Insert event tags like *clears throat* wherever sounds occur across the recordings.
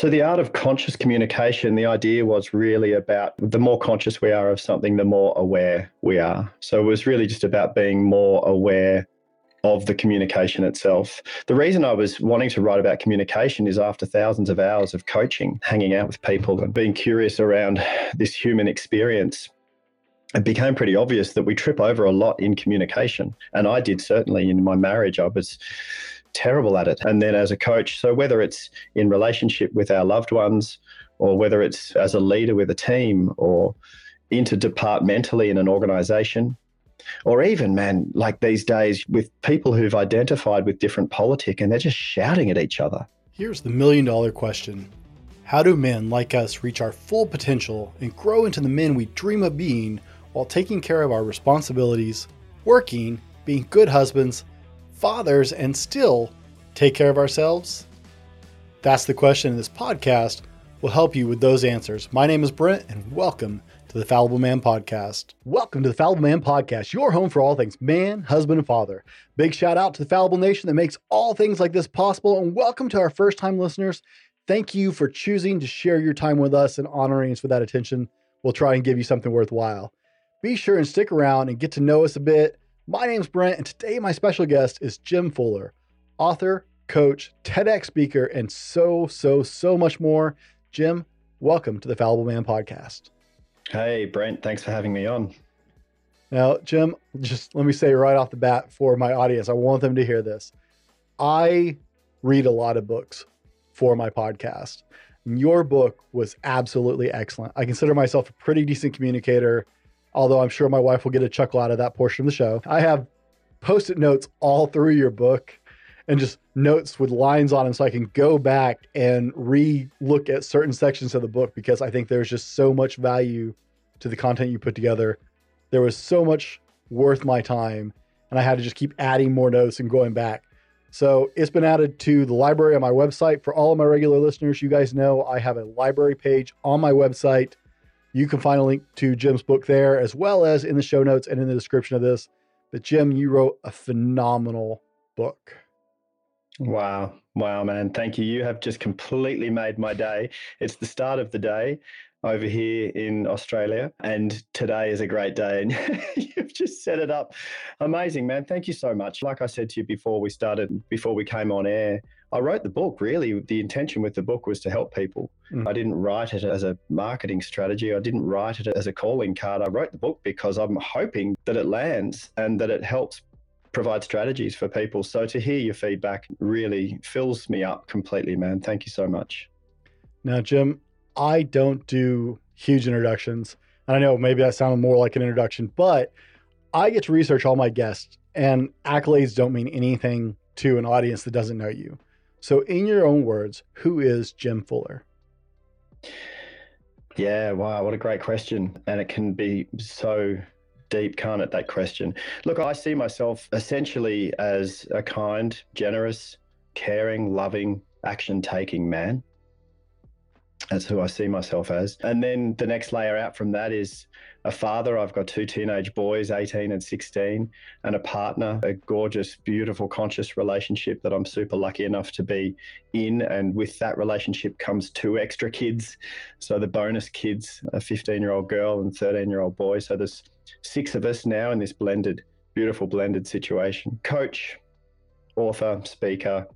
So, the art of conscious communication, the idea was really about the more conscious we are of something, the more aware we are. So, it was really just about being more aware of the communication itself. The reason I was wanting to write about communication is after thousands of hours of coaching, hanging out with people, and being curious around this human experience it became pretty obvious that we trip over a lot in communication. And I did certainly in my marriage. I was terrible at it. And then as a coach, so whether it's in relationship with our loved ones or whether it's as a leader with a team or interdepartmentally in an organization, or even, man, like these days with people who've identified with different politic and they're just shouting at each other. Here's the million dollar question How do men like us reach our full potential and grow into the men we dream of being while taking care of our responsibilities, working, being good husbands, fathers, and still take care of ourselves? That's the question, this podcast will help you with those answers. My name is Brent, and welcome to the Fallible Man Podcast. Welcome to the Fallible Man Podcast, your home for all things man, husband, and father. Big shout out to the Fallible Nation that makes all things like this possible, and welcome to our first time listeners. Thank you for choosing to share your time with us and honoring us with that attention. We'll try and give you something worthwhile. Be sure and stick around and get to know us a bit. My name's Brent, and today my special guest is Jem Fuller, author, coach, TEDx speaker, and so, so, so much more. Jem, welcome to the Fallible Man podcast. Hey, Brent, thanks for having me on. Now, Jem, just let me say right off the bat for my audience, I want them to hear this. I read a lot of books for my podcast. Your book was absolutely excellent. I consider myself a pretty decent communicator although I'm sure my wife will get a chuckle out of that portion of the show. I have post it notes all through your book and just notes with lines on them so I can go back and re look at certain sections of the book because I think there's just so much value to the content you put together. There was so much worth my time, and I had to just keep adding more notes and going back. So it's been added to the library on my website. For all of my regular listeners, you guys know I have a library page on my website you can find a link to Jem's book there, as well as in the show notes and in the description of this. But Jem, you wrote a phenomenal book. Wow. Wow, man. Thank you. You have just completely made my day. It's the start of the day over here in Australia, and today is a great day. And *laughs* you've just set it up. Amazing, man. Thank you so much. Like I said to you before we started, before we came on air, I wrote the book really. The intention with the book was to help people. Mm. I didn't write it as a marketing strategy. I didn't write it as a calling card. I wrote the book because I'm hoping that it lands and that it helps provide strategies for people. So to hear your feedback really fills me up completely, man. Thank you so much. Now, Jem, I don't do huge introductions. And I know maybe that sounded more like an introduction, but I get to research all my guests, and accolades don't mean anything to an audience that doesn't know you. So, in your own words, who is Jem Fuller? Yeah, wow, what a great question. And it can be so deep, can't it, that question? Look, I see myself essentially as a kind, generous, caring, loving, action taking man. That's who I see myself as. And then the next layer out from that is a father. I've got two teenage boys, 18 and 16, and a partner, a gorgeous, beautiful, conscious relationship that I'm super lucky enough to be in. And with that relationship comes two extra kids. So the bonus kids, a 15 year old girl and 13 year old boy. So there's six of us now in this blended, beautiful blended situation. Coach, author, speaker,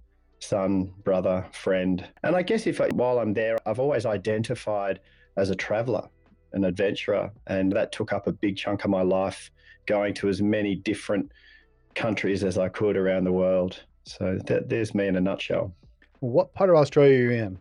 son, brother, friend. And I guess if I, while I'm there, I've always identified as a traveler, an adventurer, and that took up a big chunk of my life, going to as many different countries as I could around the world. So there's me in a nutshell. What part of Australia are you in?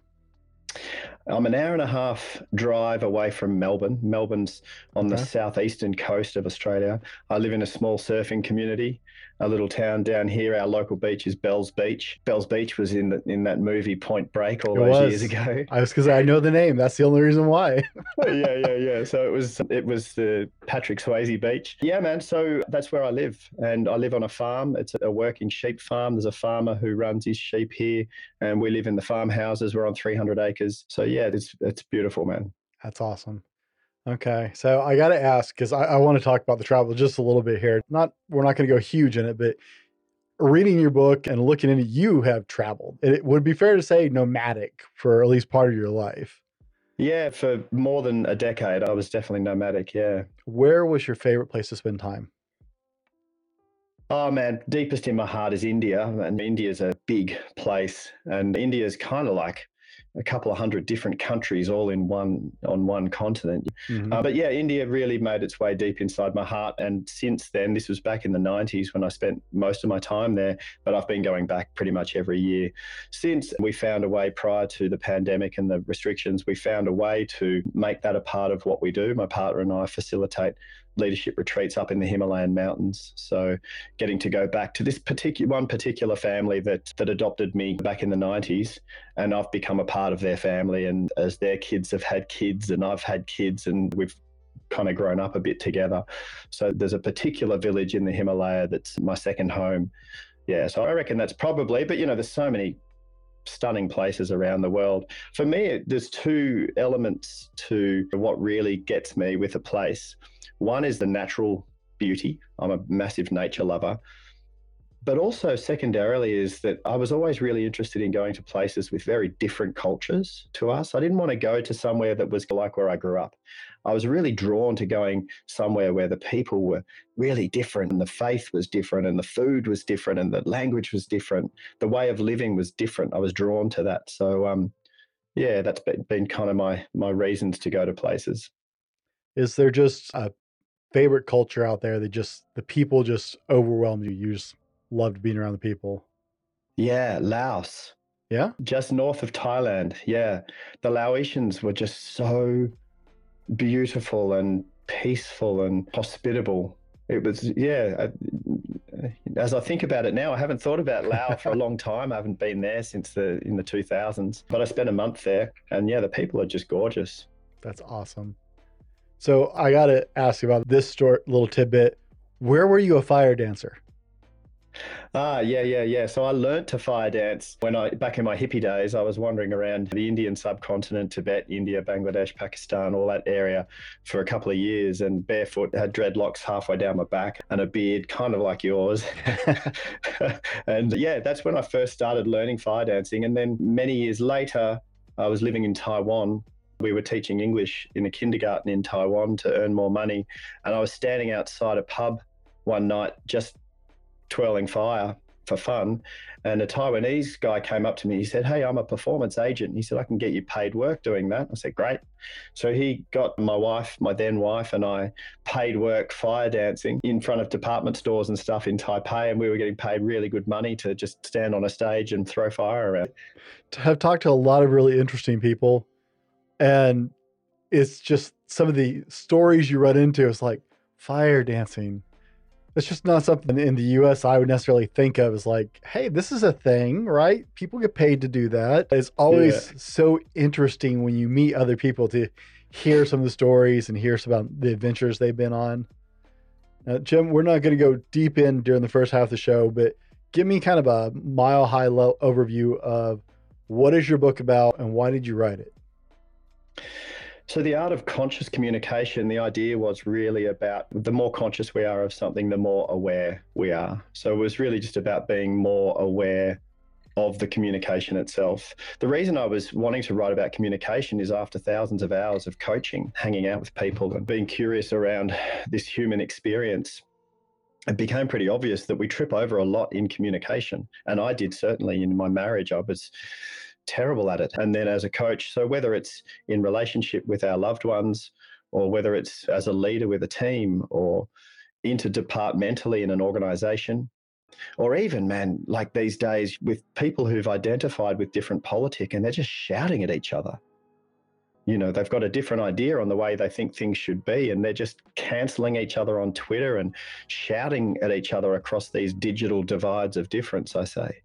I'm an hour and a half drive away from Melbourne. Melbourne's on okay. the southeastern coast of Australia. I live in a small surfing community a little town down here. Our local beach is Bells Beach. Bells Beach was in the, in that movie Point Break all it those was. years ago. I was because I know the name. That's the only reason why. *laughs* yeah, yeah, yeah. So it was it was the Patrick Swayze Beach. Yeah, man. So that's where I live, and I live on a farm. It's a working sheep farm. There's a farmer who runs his sheep here, and we live in the farmhouses. We're on 300 acres. So yeah, it's it's beautiful, man. That's awesome. Okay, so I got to ask because I, I want to talk about the travel just a little bit here. Not we're not going to go huge in it, but reading your book and looking into you have traveled. It would be fair to say nomadic for at least part of your life. Yeah, for more than a decade, I was definitely nomadic. Yeah. Where was your favorite place to spend time? Oh man, deepest in my heart is India, and India's a big place, and India's kind of like a couple of hundred different countries all in one on one continent. Mm-hmm. Uh, but yeah, India really made its way deep inside my heart. And since then, this was back in the 90s when I spent most of my time there, but I've been going back pretty much every year. Since we found a way prior to the pandemic and the restrictions, we found a way to make that a part of what we do. My partner and I facilitate leadership retreats up in the Himalayan mountains. So getting to go back to this particular one particular family that that adopted me back in the 90s and I've become a part of their family and as their kids have had kids and I've had kids and we've kind of grown up a bit together. So there's a particular village in the Himalaya that's my second home. Yeah, so I reckon that's probably, but you know, there's so many stunning places around the world. For me, there's two elements to what really gets me with a place. One is the natural beauty. I'm a massive nature lover. But also, secondarily, is that I was always really interested in going to places with very different cultures to us. I didn't want to go to somewhere that was like where I grew up. I was really drawn to going somewhere where the people were really different and the faith was different and the food was different and the language was different. The way of living was different. I was drawn to that. So, um, yeah, that's been, been kind of my my reasons to go to places. Is there just a favorite culture out there They just the people just overwhelm you? You just loved being around the people. Yeah, Laos. Yeah. Just north of Thailand. Yeah. The Laotians were just so beautiful and peaceful and hospitable. It was, yeah. I, as I think about it now, I haven't thought about Laos for a long *laughs* time. I haven't been there since the in the 2000s, but I spent a month there, and yeah, the people are just gorgeous. That's awesome. So I got to ask you about this story, little tidbit. Where were you a fire dancer? Ah, yeah, yeah, yeah. So I learned to fire dance when I back in my hippie days. I was wandering around the Indian subcontinent, Tibet, India, Bangladesh, Pakistan, all that area for a couple of years, and barefoot, had dreadlocks halfway down my back and a beard, kind of like yours. *laughs* and yeah, that's when I first started learning fire dancing. And then many years later, I was living in Taiwan we were teaching English in a kindergarten in Taiwan to earn more money. And I was standing outside a pub one night just twirling fire for fun. And a Taiwanese guy came up to me. He said, Hey, I'm a performance agent. He said, I can get you paid work doing that. I said, Great. So he got my wife, my then wife, and I paid work fire dancing in front of department stores and stuff in Taipei. And we were getting paid really good money to just stand on a stage and throw fire around. I've talked to a lot of really interesting people and it's just some of the stories you run into It's like fire dancing. It's just not something in the US I would necessarily think of as like, hey, this is a thing, right? People get paid to do that. It's always yeah. so interesting when you meet other people to hear some of the stories and hear some about the adventures they've been on. Now, Jem, we're not going to go deep in during the first half of the show, but give me kind of a mile high level overview of what is your book about and why did you write it? So, the art of conscious communication, the idea was really about the more conscious we are of something, the more aware we are. So, it was really just about being more aware of the communication itself. The reason I was wanting to write about communication is after thousands of hours of coaching, hanging out with people, and being curious around this human experience. It became pretty obvious that we trip over a lot in communication. And I did certainly in my marriage. I was terrible at it. And then as a coach, so whether it's in relationship with our loved ones or whether it's as a leader with a team or interdepartmentally in an organization, or even, man, like these days with people who've identified with different politic and they're just shouting at each other. You know, they've got a different idea on the way they think things should be, and they're just canceling each other on Twitter and shouting at each other across these digital divides of difference, I say.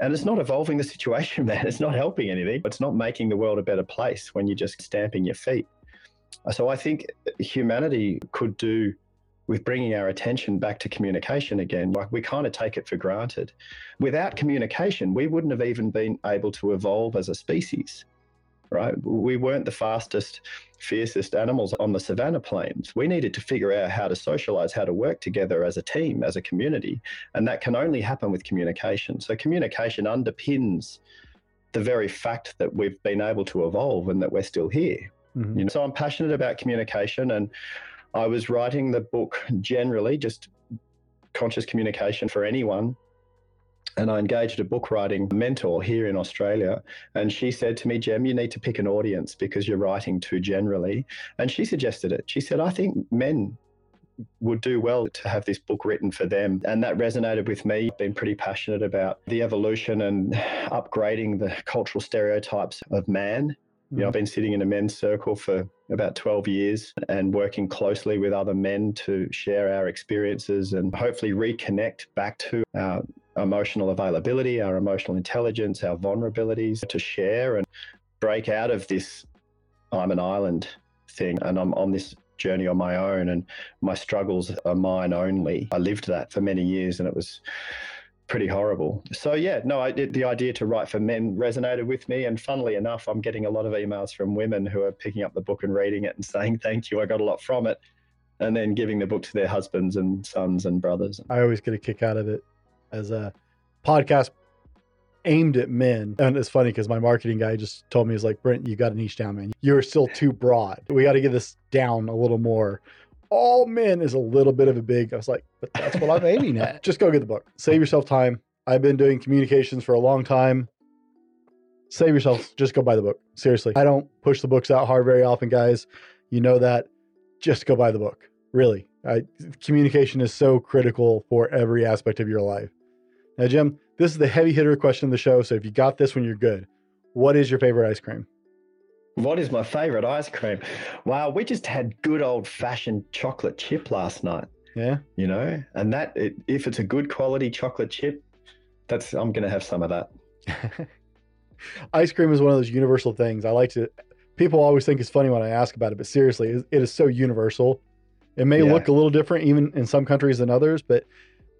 And it's not evolving the situation, *laughs* man. It's not helping anything. It's not making the world a better place when you're just stamping your feet. So I think humanity could do with bringing our attention back to communication again. Like we kind of take it for granted. Without communication, we wouldn't have even been able to evolve as a species. Right? We weren't the fastest, fiercest animals on the savannah plains. We needed to figure out how to socialize, how to work together as a team, as a community. And that can only happen with communication. So, communication underpins the very fact that we've been able to evolve and that we're still here. Mm-hmm. You know, so I'm passionate about communication and I was writing the book generally just conscious communication for anyone and I engaged a book writing mentor here in Australia. And she said to me, Jem, you need to pick an audience because you're writing too generally. And she suggested it. She said, I think men would do well to have this book written for them. And that resonated with me. I've been pretty passionate about the evolution and *laughs* upgrading the cultural stereotypes of man. You know, mm. I've been sitting in a men's circle for about 12 years and working closely with other men to share our experiences and hopefully reconnect back to our emotional availability, our emotional intelligence, our vulnerabilities to share and break out of this I'm an island thing and I'm on this journey on my own and my struggles are mine only. I lived that for many years and it was pretty horrible. So yeah, no, I, the idea to write for men resonated with me, and funnily enough, I'm getting a lot of emails from women who are picking up the book and reading it and saying thank you. I got a lot from it, and then giving the book to their husbands and sons and brothers. I always get a kick out of it as a podcast aimed at men. And it's funny because my marketing guy just told me, he's like, Brent, you got to niche down, man. You're still too broad. We got to get this down a little more. All men is a little bit of a big, I was like, but that's what I'm aiming at. *laughs* Just go get the book. Save yourself time. I've been doing communications for a long time. Save yourself. Just go buy the book. Seriously. I don't push the books out hard very often, guys. You know that. Just go buy the book. Really. I, communication is so critical for every aspect of your life. Now, Jem, this is the heavy hitter question of the show. So if you got this one, you're good. What is your favorite ice cream? What is my favorite ice cream? Wow, we just had good old fashioned chocolate chip last night. Yeah. You know, and that, it, if it's a good quality chocolate chip, that's, I'm going to have some of that. *laughs* ice cream is one of those universal things. I like to, people always think it's funny when I ask about it, but seriously, it is so universal. It may yeah. look a little different even in some countries than others, but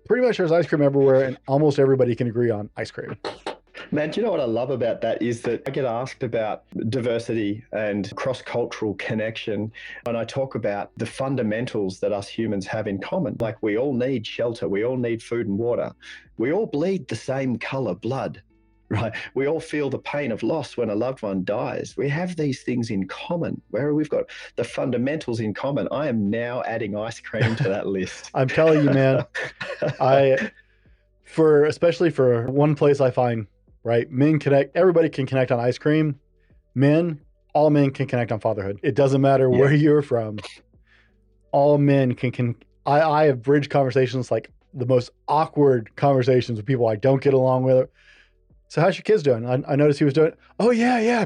pretty much there's ice cream everywhere, and almost everybody can agree on ice cream. Man, do you know what I love about that is that I get asked about diversity and cross cultural connection. And I talk about the fundamentals that us humans have in common. Like we all need shelter, we all need food and water, we all bleed the same color blood *laughs* right? We all feel the pain of loss when a loved one dies. We have these things in common where we've got the fundamentals in common. I am now adding ice cream to that list. *laughs* I'm telling you, man, *laughs* I, for especially for one place I find, right? Men connect, everybody can connect on ice cream. Men, all men can connect on fatherhood. It doesn't matter yeah. where you're from. All men can, can, I, I have bridge conversations like the most awkward conversations with people I don't get along with so how's your kids doing? I, I noticed he was doing, oh, yeah, yeah.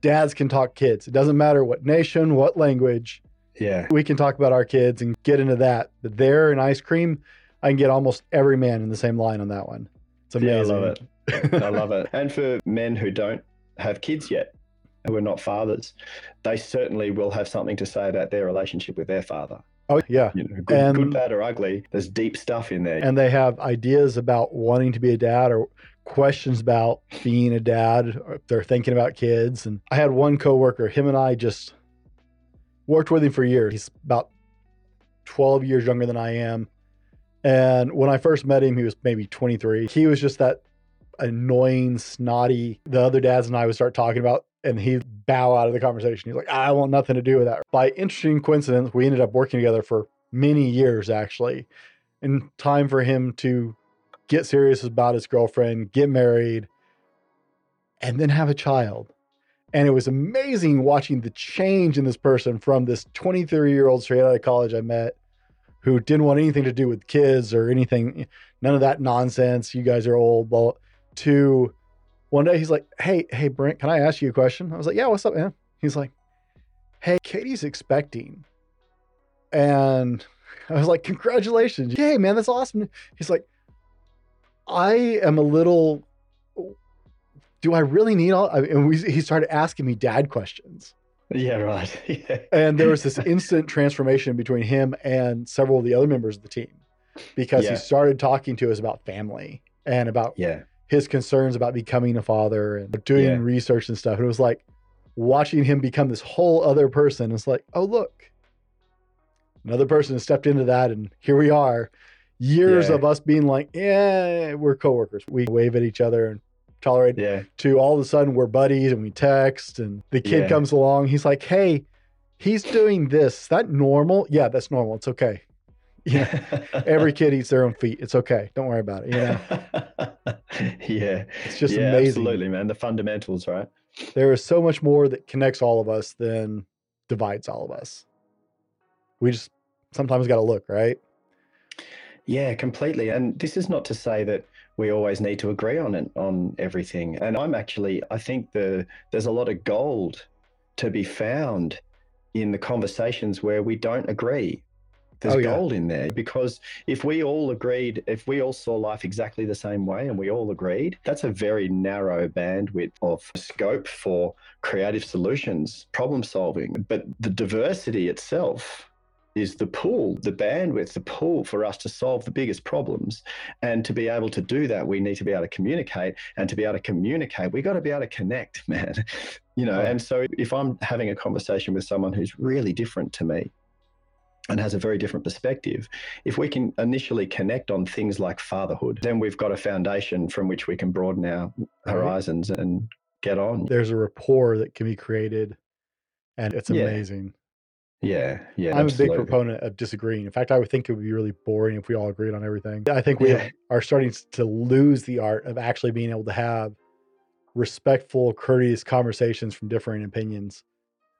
Dads can talk kids. It doesn't matter what nation, what language. Yeah. We can talk about our kids and get into that. But there in ice cream, I can get almost every man in the same line on that one. It's amazing. Yeah, I love it. I love it. *laughs* And for men who don't have kids yet, who are not fathers, they certainly will have something to say about their relationship with their father. Oh yeah, you know, good, and, good, bad, or ugly. There's deep stuff in there, and they have ideas about wanting to be a dad or questions about being a dad if they're thinking about kids. And I had one coworker, him and I just worked with him for years. He's about 12 years younger than I am. And when I first met him, he was maybe 23. He was just that annoying, snotty. The other dads and I would start talking about, and he'd bow out of the conversation. He's like, I want nothing to do with that. By interesting coincidence, we ended up working together for many years, actually. And time for him to get serious about his girlfriend, get married, and then have a child. And it was amazing watching the change in this person from this 23 year old straight out of college I met who didn't want anything to do with kids or anything, none of that nonsense. You guys are old, but to one day he's like, Hey, hey, Brent, can I ask you a question? I was like, Yeah, what's up, man? He's like, Hey, Katie's expecting. And *laughs* I was like, Congratulations. Hey, man, that's awesome. He's like, I am a little. Do I really need all? I mean, and we, he started asking me dad questions. Yeah, right. *laughs* yeah. And there was this instant transformation between him and several of the other members of the team because yeah. he started talking to us about family and about yeah. his concerns about becoming a father and doing yeah. research and stuff. And it was like, watching him become this whole other person. It's like, oh, look, another person has stepped into that. And here we are, years Yeah. of us being like, yeah, we're coworkers. We wave at each other and tolerate Yeah. to all of a sudden we're buddies and we text and the kid Yeah. comes along. He's like, hey, he's doing this. Is that normal? Yeah, that's normal. It's okay. *laughs* Yeah. Every kid eats their own feet. It's okay. Don't worry about it. You know, *laughs* yeah. it's just yeah, amazing. Absolutely, man. The fundamentals, right? There is so much more that connects all of us than divides all of us. We just sometimes got to look, right? Yeah, completely. And this is not to say that we always need to agree on it on everything. And I'm actually, I think the there's a lot of gold to be found in the conversations where we don't agree. There's Oh, yeah. gold in there because if we all agreed, if we all saw life exactly the same way and we all agreed, that's a very narrow bandwidth of scope for creative solutions, problem solving. But the diversity itself is the pool, the bandwidth, the pool for us to solve the biggest problems. And to be able to do that, we need to be able to communicate. And to be able to communicate, we got to be able to connect, *laughs* man. You know, Right. and so if I'm having a conversation with someone who's really different to me, and has a very different perspective. If we can initially connect on things like fatherhood, then we've got a foundation from which we can broaden our horizons and get on. There's a rapport that can be created, and it's amazing. Yeah, yeah. Yeah. I'm a big proponent of disagreeing. In fact, I would think it would be really boring if we all agreed on everything. I think we Yeah. are starting to lose the art of actually being able to have respectful, courteous conversations from differing opinions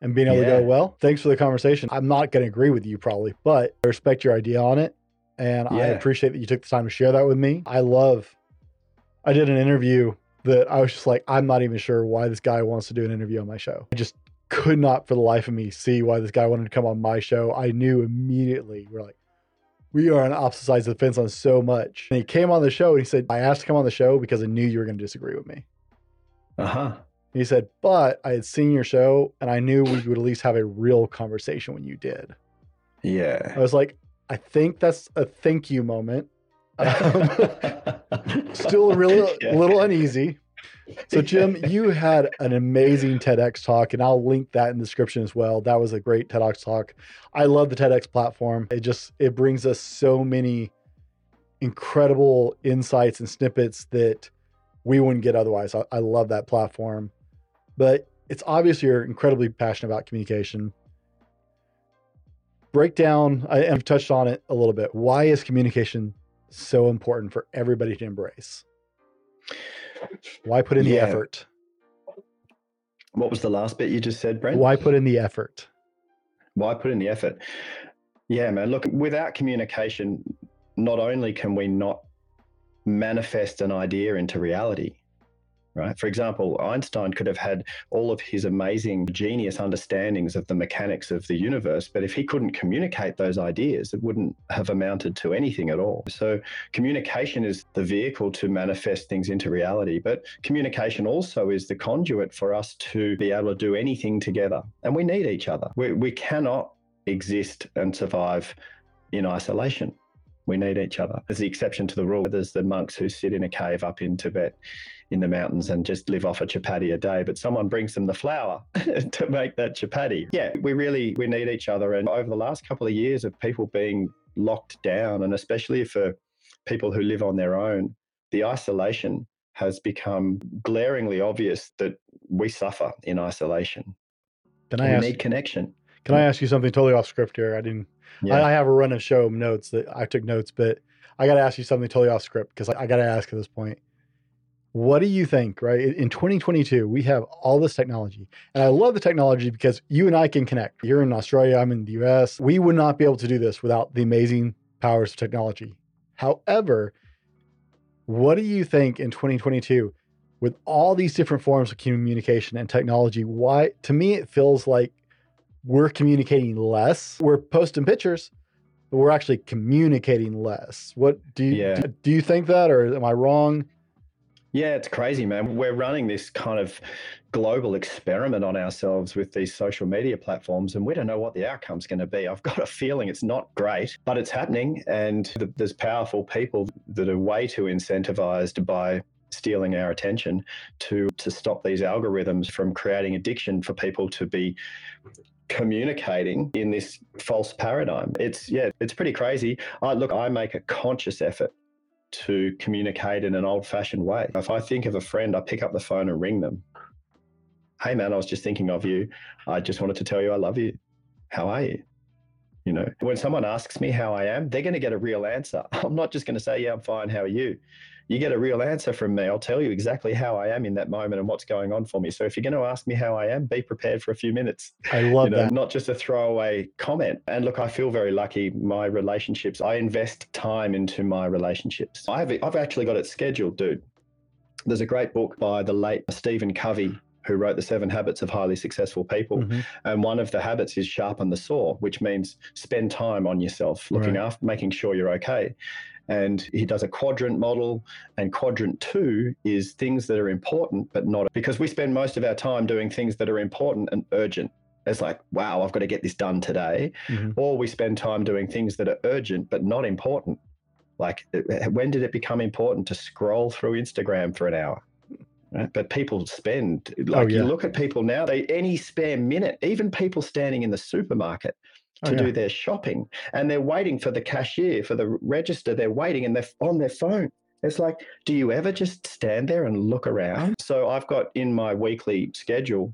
and being able to go, well, thanks for the conversation. I'm not going to agree with you probably, but I respect your idea on it. And I appreciate that you took the time to share that with me. I love, I did an interview that I was just like, I'm not even sure why this guy wants to do an interview on my show. I just could not for the life of me see why this guy wanted to come on my show. I knew immediately we're like, we are on opposite sides of the fence on so much. And he came on the show and he said, I asked to come on the show because I knew you were going to disagree with me. Uh huh. He said, but I had seen your show and I knew we would at least have a real conversation when you did. Yeah. I was like, I think that's a thank you moment. *laughs* Um, *laughs* Still a real, Yeah. little uneasy. So, Jem, you had an amazing TEDx talk, and I'll link that in the description as well. That was a great TEDx talk. I love the TEDx platform. It just it brings us so many incredible insights and snippets that we wouldn't get otherwise. I, I love that platform. But it's obvious you're incredibly passionate about communication. Break down, I've touched on it a little bit. Why is communication so important for everybody to embrace? Why put in the effort? What was the last bit you just said, Brent? Why put in the effort? Why put in the effort? Yeah, man. Look, without communication, not only can we not manifest an idea into reality, right? For example, Einstein could have had all of his amazing genius understandings of the mechanics of the universe, but if he couldn't communicate those ideas, it wouldn't have amounted to anything at all. So, communication is the vehicle to manifest things into reality, but communication also is the conduit for us to be able to do anything together. And we need each other. We, we cannot exist and survive in isolation. We need each other. There's the exception to the rule. There's the monks who sit in a cave up in Tibet in the mountains and just live off a chapati a day, but someone brings them the flour *laughs* to make that chapati. Yeah, we really we need each other. And over the last couple of years of people being locked down, and especially for people who live on their own, the isolation has become glaringly obvious that we suffer in isolation. Can I we ask? need connection. Can I ask you something totally off script here? I didn't. Yeah. I, I have a run of show notes that I took notes, but I got to ask you something totally off script because I, I got to ask at this point. What do you think, right? In in 2022, we have all this technology. And I love the technology because you and I can connect. You're in Australia, I'm in the US. We would not be able to do this without the amazing powers of technology. However, what do you think in 2022 with all these different forms of communication and technology? Why, to me, it feels like we're communicating less. We're posting pictures, but we're actually communicating less. What do you Yeah. do you think that or am I wrong? Yeah, it's crazy, man. We're running this kind of global experiment on ourselves with these social media platforms, and we don't know what the outcome's going to be. I've *laughs* got a feeling it's not great, but it's happening. And th- there's powerful people that are way too incentivized by stealing our attention to to stop these algorithms from creating addiction for people to be communicating in this false paradigm. It's yeah, it's pretty crazy. I look, I make a conscious effort to communicate in an old-fashioned way. If I think of a friend, I pick up the phone and ring them. Hey man, I was just thinking of you. I just wanted to tell you I love you. How are you? You know, when someone asks me how I am, they're going to get a real answer. *laughs* I'm not just going to say, Yeah, I'm fine. How are you? You get a real answer from me. I'll tell you exactly how I am in that moment and what's going on for me. So if you're going to ask me how I am, be prepared for a few minutes. I love you know, that. Not just a throwaway comment. And look, I feel very lucky. My relationships, I invest time into my relationships. I've, I've actually got it scheduled, dude. There's a great book by the late Stephen Covey who wrote the seven habits of highly successful people. Mm-hmm. And one of the habits is sharpen the saw, which means spend time on yourself, looking right. after, making sure you're okay. And he does a quadrant model. And quadrant two is things that are important, but not because we spend most of our time doing things that are important and urgent. It's like, wow, I've got to get this done today. Mm-hmm. Or we spend time doing things that are urgent, but not important. Like, when did it become important to scroll through Instagram for an hour? Right? But people spend like oh, yeah. you look at people now, they any spare minute, even people standing in the supermarket, Oh, to oh, yeah. do their shopping and they're waiting for the cashier for the register they're waiting and they're on their phone. It's like do you ever just stand there and look around? So i've got in my weekly schedule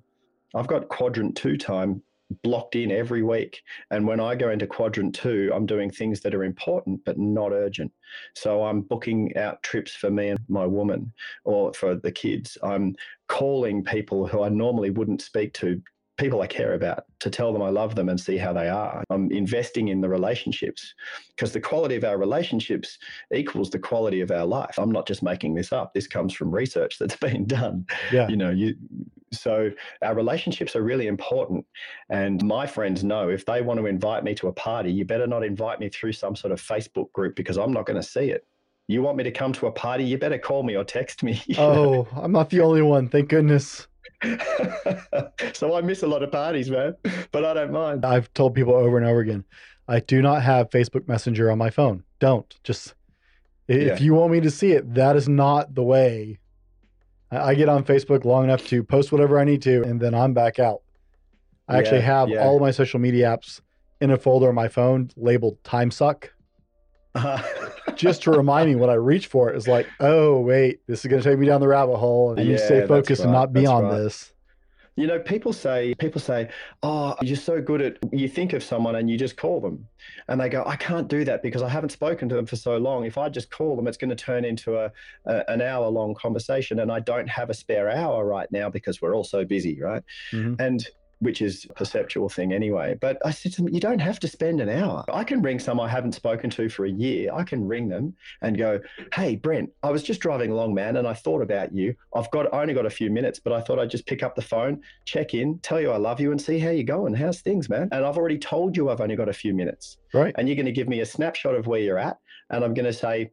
i've got quadrant 2 time blocked in every week and when i go into quadrant 2 i'm doing things that are important but not urgent. So i'm booking out trips for me and my woman or for the kids. I'm calling people who i normally wouldn't speak to people I care about to tell them I love them and see how they are. I'm investing in the relationships because the quality of our relationships equals the quality of our life. I'm not just making this up. This comes from research that's *laughs* been done. Yeah. You know, you so our relationships are really important. And my friends know if they want to invite me to a party, you better not invite me through some sort of Facebook group because I'm not going to see it. You want me to come to a party, you better call me or text me. *laughs* Oh, I'm not the only one. Thank goodness. *laughs* so I miss a lot of parties, man, but I don't mind. I've told people over and over again, I do not have Facebook Messenger on my phone. Don't. Just if yeah. you want me to see it, that is not the way. I get on Facebook long enough to post whatever I need to, and then I'm back out. I yeah, actually have yeah. all of my social media apps in a folder on my phone labeled time suck. Uh-huh. *laughs* just to remind me when I reach for it is like, oh wait, this is going to take me down the rabbit hole, and yeah, you stay focused right. and not be on right. this. You know, people say, people say, oh, you're so good at, you think of someone and you just call them. And they go, I can't do that because I haven't spoken to them for so long. If I just call them, it's going to turn into a, a an hour long conversation. And I don't have a spare hour right now because we're all so busy, right? Mm-hmm. And which is a perceptual thing anyway. But I said to them, you don't have to spend an hour. I can ring some I haven't spoken to for a year. I can ring them and go, hey, Brent, I was just driving along, man, and I thought about you. I've got I only got a few minutes, but I thought I'd just pick up the phone, check in, tell you I love you, and see how you're going. How's things, man? And I've already told you I've only got a few minutes. Right. And you're going to give me a snapshot of where you're at. And I'm going to say,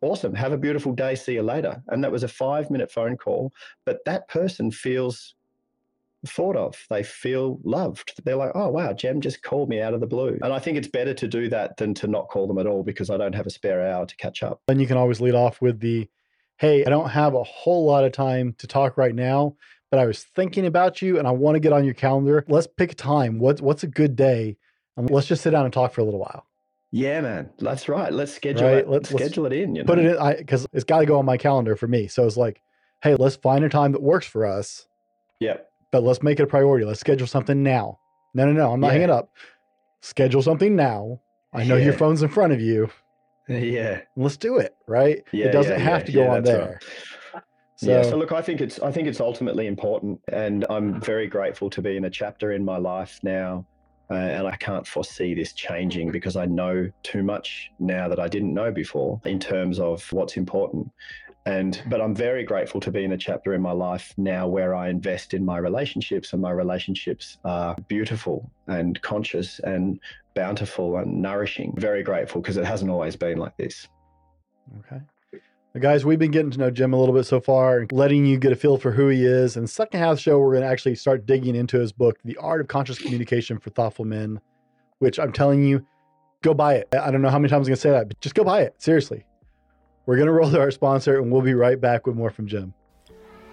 awesome have a beautiful day see you later and that was a five minute phone call but that person feels thought of. They feel loved. They're like, oh, wow, Jem just called me out of the blue. And I think it's better to do that than to not call them at all because I don't have a spare hour to catch up. And you can always lead off with the, hey, I don't have a whole lot of time to talk right now, but I was thinking about you and I want to get on your calendar. Let's pick a time. What's, what's a good day? And let's just sit down and talk for a little while. Yeah, man, that's right. Let's schedule right? it. Let's schedule let's it in. You know? Put it in because it's got to go on my calendar for me. So it's like, hey, let's find a time that works for us. Yeah but let's make it a priority. Let's schedule something now. No, no, no. I'm not yeah. hanging up. Schedule something now. I know yeah. your phone's in front of you. *laughs* Yeah. Let's do it, right? Yeah, it doesn't have to go on there. Right. So, yeah, so look, I think it's I think it's ultimately important, and I'm very grateful to be in a chapter in my life now, uh, and I can't foresee this changing because I know too much now that I didn't know before in terms of what's important. And but I'm very grateful to be in a chapter in my life now where I invest in my relationships and my relationships are beautiful and conscious and bountiful and nourishing. Very grateful because it hasn't always been like this. Okay. Guys, we've been getting to know Jem a little bit so far, and letting you get a feel for who he is. And second half show, we're going to actually start digging into his book, The Art of Conscious Communication for Thoughtful Men, which I'm telling you, go buy it. I don't know how many times I'm going to say that, but just go buy it. Seriously We're going to roll to our sponsor and we'll be right back with more from Jem.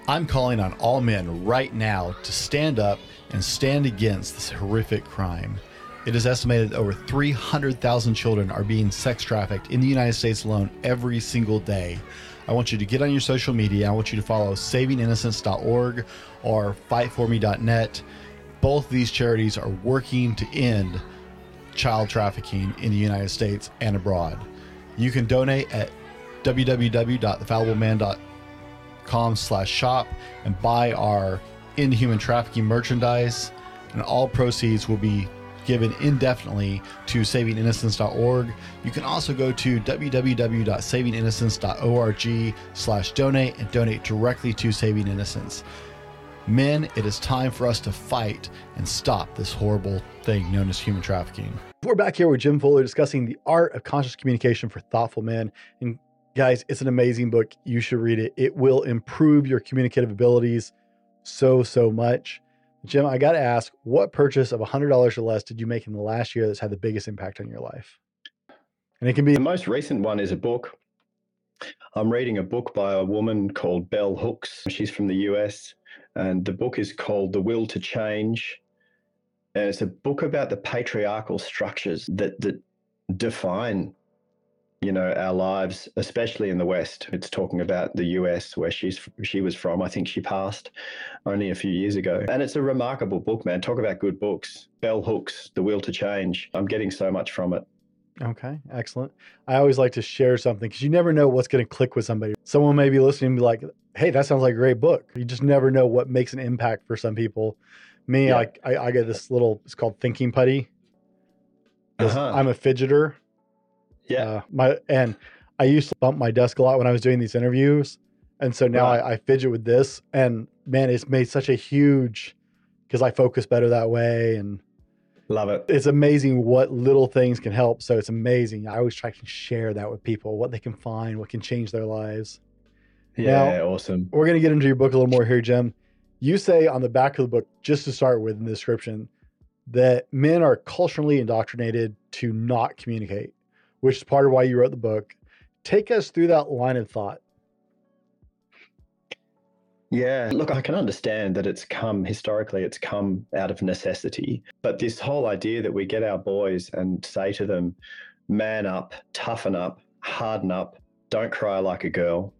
I'm calling on all men right now to stand up and stand against this horrific crime. It is estimated that over 300,000 children are being sex trafficked in the United States alone every single day. I want you to get on your social media. I want you to follow savinginnocence.org or fightforme.net. Both of these charities are working to end child trafficking in the United States and abroad. You can donate at www.thefallibleman.com slash shop and buy our inhuman trafficking merchandise and all proceeds will be given indefinitely to savinginnocence.org. You can also go to www.savinginnocence.org slash donate and donate directly to Saving Innocence. Men, it is time for us to fight and stop this horrible thing known as human trafficking. We're back here with Jem Fuller discussing the art of conscious communication for thoughtful men. And guys, it's an amazing book. You should read it. It will improve your communicative abilities so, so much. Jem, I got to ask, what purchase of $100 or less did you make in the last year that's had the biggest impact on your life? And it can be the most recent one is a book. I'm reading a book by a woman called Bell Hooks. She's from the US, and the book is called The Will to Change. And it's a book about the patriarchal structures that that define you know our lives especially in the west it's talking about the US where she's she was from. I think she passed only a few years ago. And it's a remarkable book man. Talk about good books bell hooks the will to change. I'm getting so much from it. Okay excellent. I always like to share something because you never know what's going to click with somebody. Someone may be listening and be like hey that sounds like a great book. You just never know what makes an impact for some people. Me yeah. I, I, I get this little it's called thinking putty. Uh-huh. i'm a fidgeter yeah. Uh, my and I used to bump my desk a lot when I was doing these interviews, and so now right. I, I fidget with this, and man, it's made such a huge because I focus better that way, and love it. It's amazing what little things can help. So it's amazing. I always try to share that with people, what they can find, what can change their lives. Yeah, now, awesome. We're gonna get into your book a little more here, Jem. You say on the back of the book, just to start with in the description, that men are culturally indoctrinated to not communicate which is part of why you wrote the book. Take us through that line of thought. Yeah, look, I can understand that it's come historically, it's come out of necessity. But this whole idea that we get our boys and say to them, man up, toughen up, harden up, don't cry like a girl.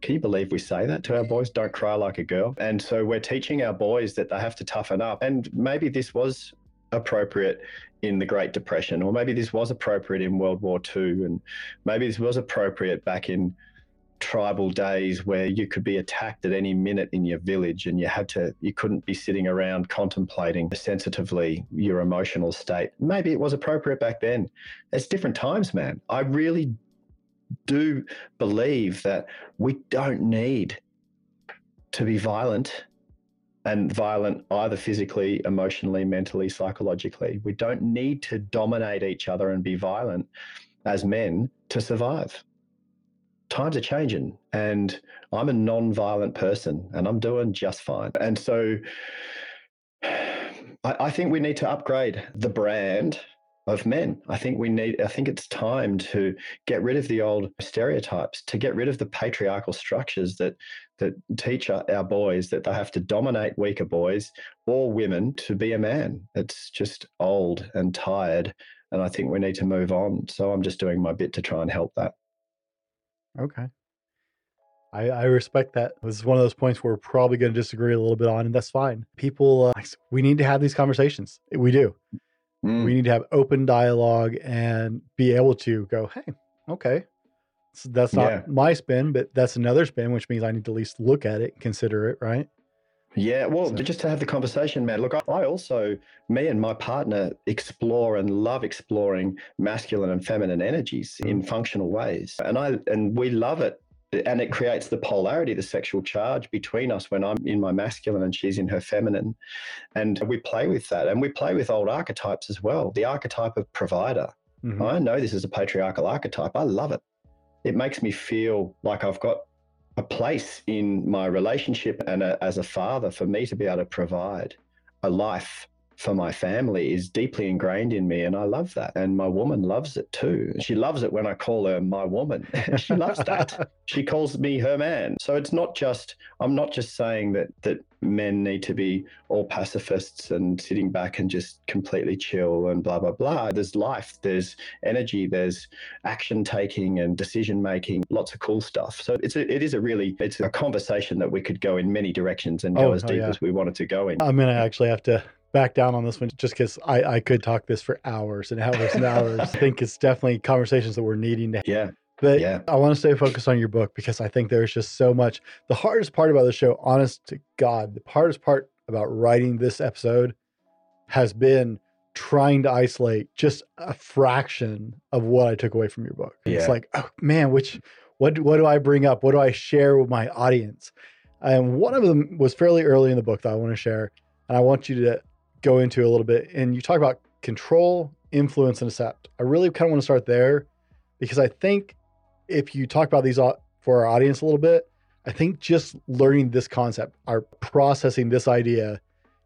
Can you believe we say that to our boys? Don't cry like a girl. And so we're teaching our boys that they have to toughen up. And maybe this was appropriate in the Great Depression, or maybe this was appropriate in World War II, and maybe this was appropriate back in tribal days where you could be attacked at any minute in your village and you had to you couldn't be sitting around contemplating sensitively your emotional state. Maybe it was appropriate back then. It's different times man. I really do believe that we don't need to be violent and violent either physically, emotionally, mentally, psychologically. We don't need to dominate each other and be violent as men to survive. Times are changing, and I'm a non-violent person, and I'm doing just fine. And so, *sighs* I, I think we need to upgrade the brand of men. I think we need, I think it's time to get rid of the old stereotypes, to get rid of the patriarchal structures that that teach our boys that they have to dominate weaker boys or women to be a man. It's just old and tired. And I think we need to move on. So I'm just doing my bit to try and help that. Okay. I, I respect that. This is one of those points where we're probably going to disagree a little bit on, and that's fine. People, uh, we need to have these conversations. We do. Mm. We need to have open dialogue and be able to go, hey, okay, so that's not yeah. my spin, but that's another spin, which means I need to at least look at it, consider it, right? Yeah, well, so. just to have the conversation, man. Look, I also, me and my partner explore and love exploring masculine and feminine energies mm. in functional ways, and I and we love it. And it creates the polarity, the sexual charge between us when I'm in my masculine and she's in her feminine. And we play with that. And we play with old archetypes as well. The archetype of provider. Mm-hmm. I know this is a patriarchal archetype. I love it it makes me feel like I've got a place in my relationship and a, as a father for me to be able to provide a life for my family is deeply ingrained in me and I love that. And my woman loves it too. She loves it when I call her my woman. *laughs* she loves that. *laughs* she calls me her man. So it's not just I'm not just saying that that men need to be all pacifists and sitting back and just completely chill and blah blah blah. There's life, there's energy, there's action taking and decision making, lots of cool stuff. So it's a, it is a really it's a conversation that we could go in many directions and go Oh, as oh, deep yeah. as we wanted to go in. I'm gonna actually have to back down on this one just because I, I could talk this for hours and hours and hours. I think it's definitely conversations that we're needing to have. Yeah. But Yeah. I want to stay focused on your book because I think there's just so much. The hardest part about the show, honest to God, the hardest part about writing this episode has been trying to isolate just a fraction of what I took away from your book. It's like, oh man, which what what do I bring up? What do I share with my audience? And one of them was fairly early in the book that I want to share, and I want you to go into a little bit. And you talk about control, influence, and accept. I really kind of want to start there because I think if you talk about these au- for our audience a little bit, I think just learning this concept, our processing this idea,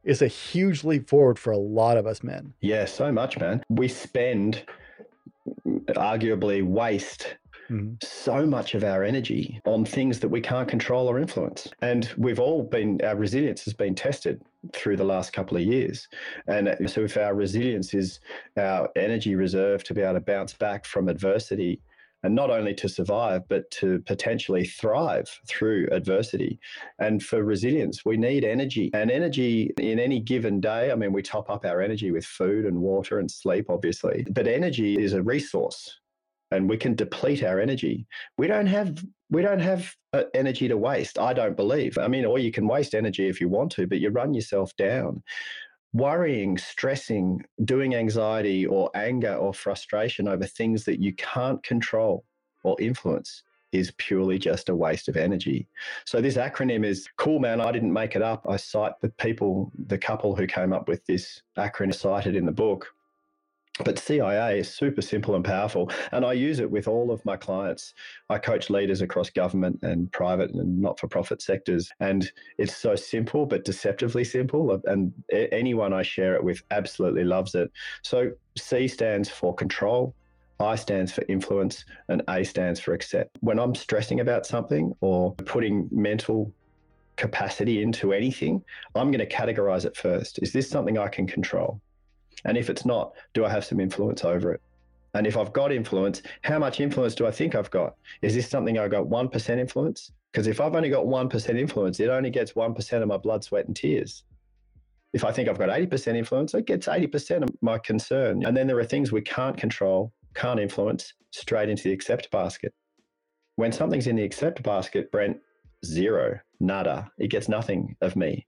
is a huge leap forward for a lot of us men. Yeah, so much, man. We spend arguably waste Mhm. so much of our energy on things that we can't control or influence. And we've all been, our resilience has been tested through the last couple of years. And so, if our resilience is our energy reserve to be able to bounce back from adversity, and not only to survive, but to potentially thrive through adversity. And for resilience, we need energy. And energy in any given day, I mean, we top up our energy with food and water and sleep, obviously, but energy is a resource and we can deplete our energy. We don't have we don't have uh, energy to waste. I don't believe. I mean, or you can waste energy if you want to, but you run yourself down. Worrying, stressing, doing anxiety or anger or frustration over things that you can't control or influence is purely just a waste of energy. So this acronym is cool, man. I didn't make it up. I cite the people, the couple who came up with this acronym cited in the book. But CIA is super simple and powerful, and I use it with all of my clients. I coach leaders across government and private and not for profit sectors, and it's so simple but deceptively simple. Uh, and anyone I share it with absolutely loves it. So C stands for control, I stands for influence, and A stands for accept. When I'm stressing about something or putting mental capacity into anything, I'm going to categorize it first. Is this something I can control? And if it's not, do I have some influence over it? And if I've got influence, how much influence do I think I've got? Is this something I got 1% influence? Because if I've only got 1% influence, it only gets 1% of my blood, sweat, and tears. If I think I've got 80% influence, it gets 80% of my concern. And then there are things we can't control, can't influence, straight into the accept basket. When something's in the accept basket, Brent, zero, nada. It gets nothing of me.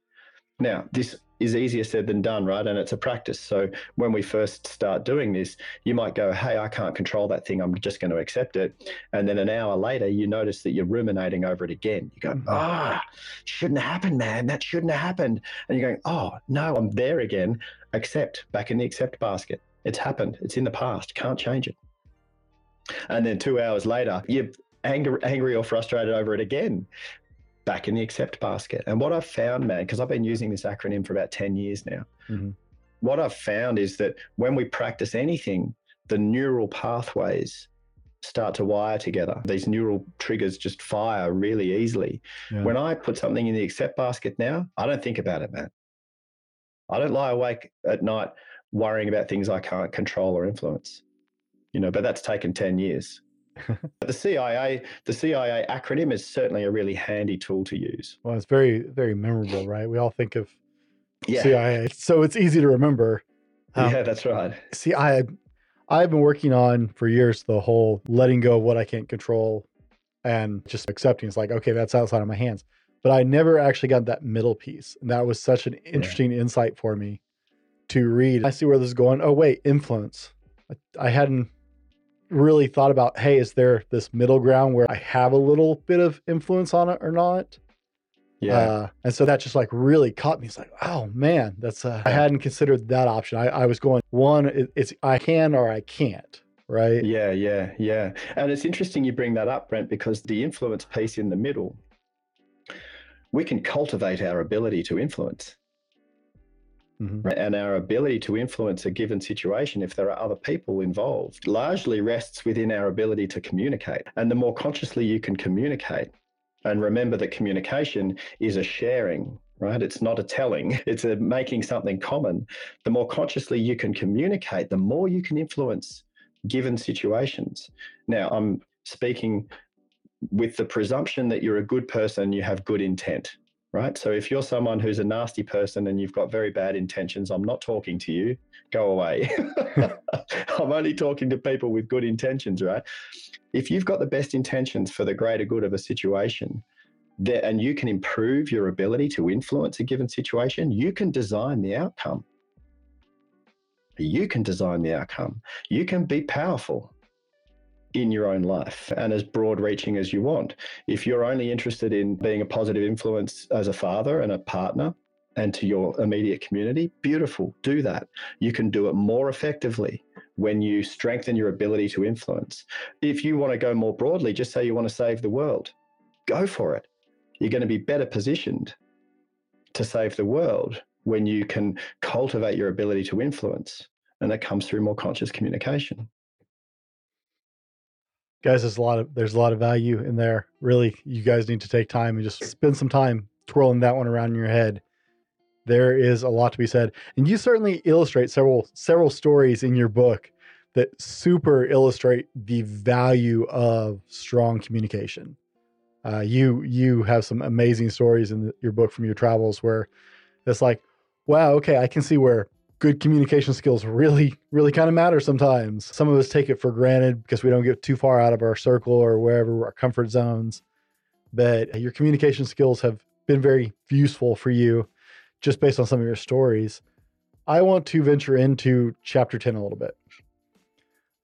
Now, this is easier said than done, right? And it's a practice. So when we first start doing this, you might go, Hey, I can't control that thing. I'm just going to accept it. And then an hour later, you notice that you're ruminating over it again. You go, Mhm. Ah, shouldn't have happened, man. That shouldn't have happened. And you're going, Oh, no, I'm there again. Accept, back in the accept basket. It's happened. It's in the past. Can't change it. And then two hours later, you're angry, angry or frustrated over it again back in the accept basket. And what I've found, man, because I've been using this acronym for about 10 years now, Mhm. what I've found is that when we practice anything, the neural pathways start to wire together. These neural triggers just fire really easily. Yeah. When I put something in the accept basket now, I don't think about it, man. I don't lie awake at night worrying about things I can't control or influence. You know, but that's taken 10 years. The CIA, the CIA acronym is certainly a really handy tool to use. Well, it's very, very memorable, right? We all think of Yeah, CIA, so it's easy to remember. Um, yeah, that's right. See, I I've been working on for years the whole letting go of what I can't control and just accepting it's like, okay, that's outside of my hands. But I never actually got that middle piece. And that was such an interesting insight for me to read. I see where this is going. Oh, wait, influence. I, I hadn't really thought about, hey, is there this middle ground where I have a little bit of influence on it or not? Yeah, Uh, and so that just like really caught me. It's like, oh man, that's uh, I hadn't considered that option. I, I was going one, it, it's I can or I can't, right? yeah, yeah, yeah. And it's interesting you bring that up, Brent, because the influence piece in the middle, we can cultivate our ability to influence. Mm-hmm. And our ability to influence a given situation, if there are other people involved, largely rests within our ability to communicate. And the more consciously you can communicate, and remember that communication is a sharing, right? It's not a telling, *laughs* it's a making something common. The more consciously you can communicate, the more you can influence given situations. Now, I'm speaking with the presumption that you're a good person, you have good intent, right? So if you're someone who's a nasty person and you've got very bad intentions, I'm not talking to you. Go away. *laughs* I'm only talking to people with good intentions, right? If you've got the best intentions for the greater good of a situation, that, and you can improve your ability to influence a given situation, you can design the outcome. You can design the outcome. You can be powerful in your own life and as broad reaching as you want. If you're only interested in being a positive influence as a father and a partner and to your immediate community, beautiful, do that. You can do it more effectively when you strengthen your ability to influence. If you want to go more broadly, just say you want to save the world, go for it. You're going to be better positioned to save the world when you can cultivate your ability to influence. And that comes through more conscious communication guys there's a lot of there's a lot of value in there. Really you guys need to take time and just spend some time twirling that one around in your head. There is a lot to be said. And you certainly illustrate several several stories in your book that super illustrate the value of strong communication. Uh, you you have some amazing stories in the, your book from your travels where it's like wow okay i can see where good communication skills really, really kind of matter sometimes. Some of us take it for granted because we don't get too far out of our circle or wherever our comfort zones. But your communication skills have been very useful for you just based on some of your stories. I want to venture into chapter 10 a little bit.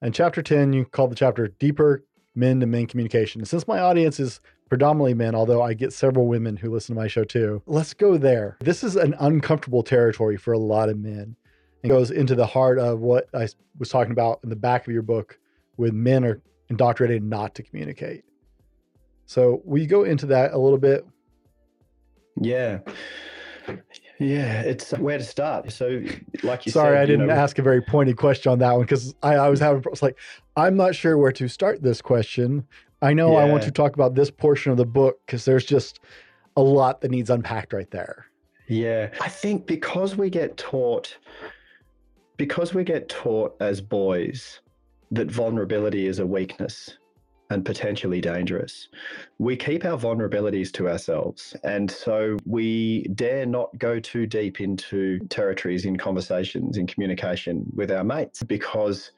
And chapter 10, you call the chapter Deeper Men to Men Communication. And since my audience is predominantly men, although I get several women who listen to my show too, let's go there. This is an uncomfortable territory for a lot of men and goes into the heart of what I was talking about in the back of your book with men are indoctrinated not to communicate. So will you go into that a little bit? Yeah. Yeah, it's where to start. So, like you Sorry, said, I didn't know, ask a very pointed question on that one because I, I was having, it's like, I'm not sure where to start this question. I know yeah. I want to talk about this portion of the book because there's just a lot that needs unpacked right there. Yeah. I think because we get taught because we get taught as boys that vulnerability is a weakness and potentially dangerous, we keep our vulnerabilities to ourselves. And so we dare not go too deep into territories in conversations, in communication with our mates because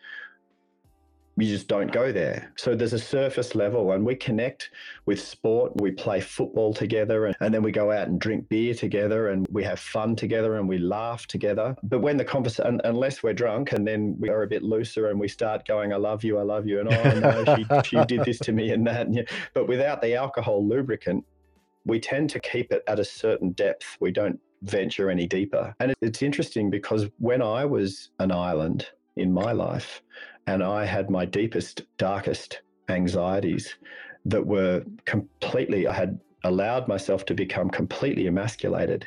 you just don't go there. So there's a surface level, and we connect with sport. We play football together, and, and then we go out and drink beer together, and we have fun together, and we laugh together. But when the conversation, unless we're drunk, and then we are a bit looser, and we start going, "I love you, I love you," and oh no, she, she *laughs* did this to me, and that. And, yeah. But without the alcohol lubricant, we tend to keep it at a certain depth. We don't venture any deeper. And it's interesting because when I was an island in my life, and I had my deepest, darkest anxieties that were completely, I had allowed myself to become completely emasculated.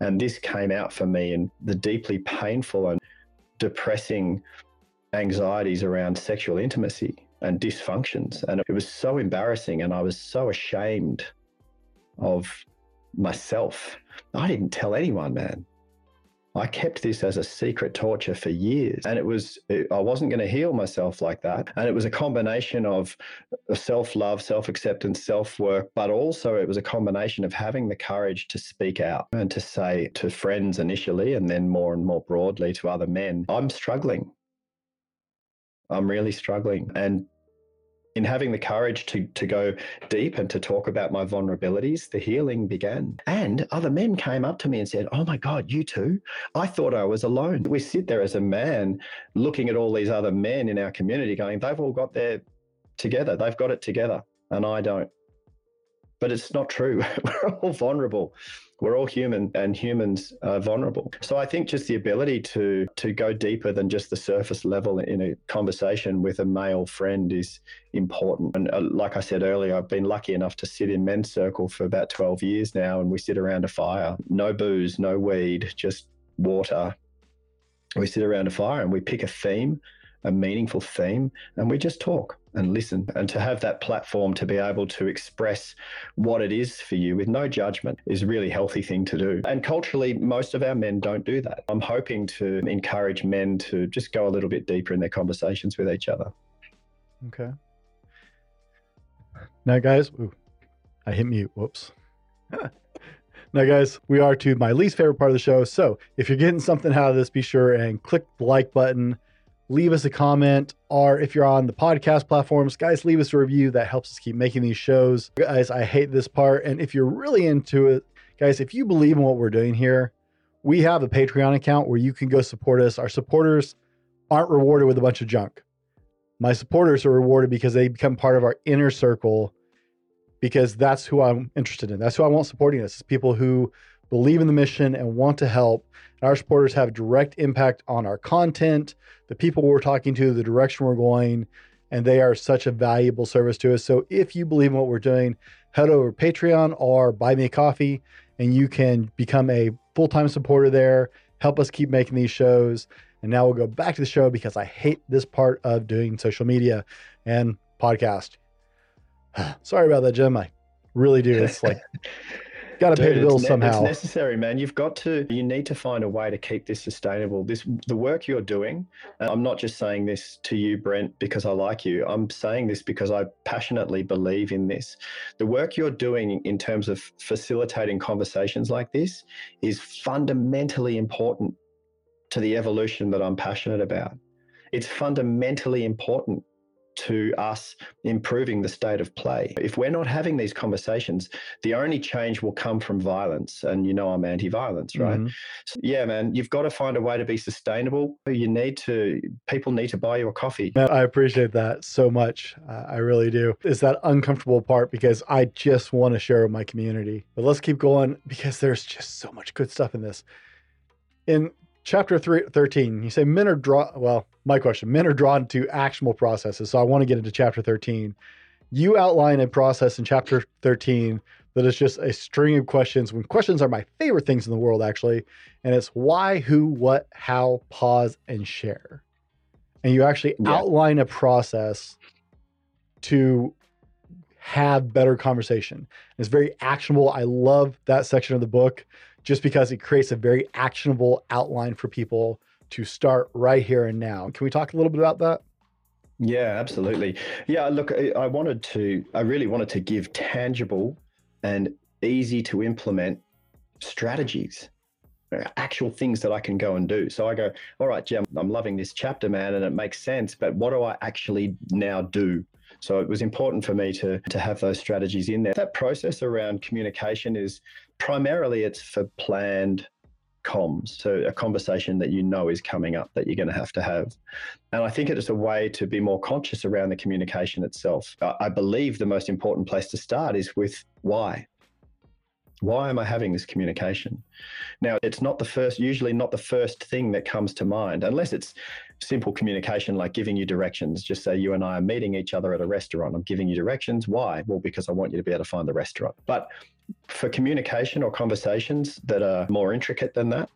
And this came out for me in the deeply painful and depressing anxieties around sexual intimacy and dysfunctions. And it was so embarrassing. And I was so ashamed of myself. I didn't tell anyone, man. I kept this as a secret torture for years. And it was, I wasn't going to heal myself like that. And it was a combination of self love, self acceptance, self work, but also it was a combination of having the courage to speak out and to say to friends initially, and then more and more broadly to other men, I'm struggling. I'm really struggling. And in having the courage to to go deep and to talk about my vulnerabilities, the healing began. And other men came up to me and said, "Oh my God, you too? I thought I was alone." We sit there as a man, looking at all these other men in our community, going, "They've all got their together. They've got it together, and I don't." But it's not true. *laughs* We're all vulnerable we're all human and humans are vulnerable. So I think just the ability to to go deeper than just the surface level in a conversation with a male friend is important. And uh, like I said earlier, I've been lucky enough to sit in men's circle for about 12 years now and we sit around a fire. No booze, no weed, just water, we sit around a fire and we pick a theme, a meaningful theme, and we just talk and listen. And to have that platform to be able to express what it is for you with no judgment is a really healthy thing to do. And culturally, most of our men don't do that. I'm hoping to encourage men to just go a little bit deeper in their conversations with each other. Okay. Now, guys, ooh, I hit mute. Whoops. *laughs* now, guys, we are to my least favorite part of the show. So if you're getting something out of this, be sure and click the like button, leave us a comment, or if you're on the podcast platforms, guys, leave us a review. That helps us keep making these shows. Guys, I hate this part. And if you're really into it, guys, if you believe in what we're doing here, we have a Patreon account where you can go support us. Our supporters aren't rewarded with a bunch of junk. My supporters are rewarded because they become part of our inner circle because that's who I'm interested in. That's who I want supporting us. Is people who believe in the mission and want to help. Our supporters have direct impact on our content, the people we're talking to, the direction we're going, and they are such a valuable service to us. So if you believe in what we're doing, head over Patreon or buy me a coffee and you can become a full-time supporter there, help us keep making these shows. And now we'll go back to the show because I hate this part of doing social media and podcast. *sighs* Sorry about that, Jem. I really do. It's like *laughs* got to pay the bills somehow. It's necessary, man. You've got to. You need to find a way to keep this sustainable. This the work you're doing. Uh, I'm not just saying this to you, Brent, because I like you. I'm saying this because I passionately believe in this. The work you're doing in terms of facilitating conversations like this is fundamentally important to the evolution that I'm passionate about. It's fundamentally important to us improving the state of play. If we're not having these conversations, the only change will come from violence. And you know, I'm anti violence, right? Mm-hmm. So, yeah, man, you've got to find a way to be sustainable. You need to, people need to buy your coffee. Man, I appreciate that so much. Uh, I really do. It's that uncomfortable part because I just want to share with my community. But let's keep going because there's just so much good stuff in this. In chapter three, 13, you say men are drawn, well, my question, men are drawn to actionable processes. So I want to get into chapter 13. You outline a process in chapter 13 that is just a string of questions when questions are my favorite things in the world, actually. And it's why, who, what, how, pause, and share. And you actually yeah. outline a process to have better conversation. It's very actionable. I love that section of the book just because it creates a very actionable outline for people to start right here and now. Can we talk a little bit about that? Yeah, absolutely. Yeah, look, I wanted to, I really wanted to give tangible and easy to implement strategies, uh, actual things that I can go and do. So I go, all right, Jem, I'm loving this chapter, man, and it makes sense, but what do I actually now do? So it was important for me to to have those strategies in there. That process around communication is primarily it's for planned comms. So a conversation that you know is coming up that you're going to have to have. And I think it is a way to be more conscious around the communication itself. I believe the most important place to start is with why. Why am I having this communication? Now, it's not the first, usually not the first thing that comes to mind, unless it's simple communication like giving you directions. Just say you and I are meeting each other at a restaurant. I'm giving you directions. Why? Well, because I want you to be able to find the restaurant. But for communication or conversations that are more intricate than that,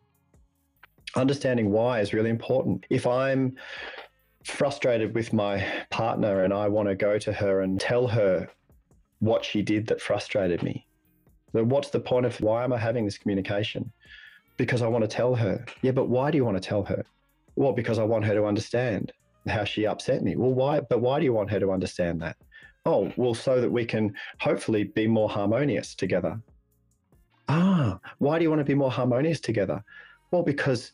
understanding why is really important. If I'm frustrated with my partner and I want to go to her and tell her what she did that frustrated me, then what's the point of why am I having this communication? Because I want to tell her. Yeah, but why do you want to tell her? Well, because I want her to understand how she upset me. Well, why? But why do you want her to understand that? Oh, well, so that we can hopefully be more harmonious together. Ah, why do you want to be more harmonious together? Well, because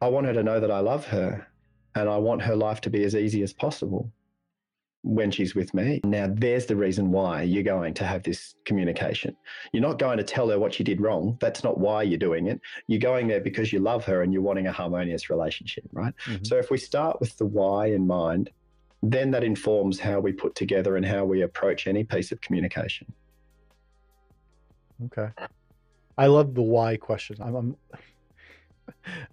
I want her to know that I love her and I want her life to be as easy as possible when she's with me. Now, there's the reason why you're going to have this communication. You're not going to tell her what she did wrong. That's not why you're doing it. You're going there because you love her and you're wanting a harmonious relationship, right? Mm-hmm. So, if we start with the why in mind, then that informs how we put together and how we approach any piece of communication. Okay. I love the why question. I'm, I'm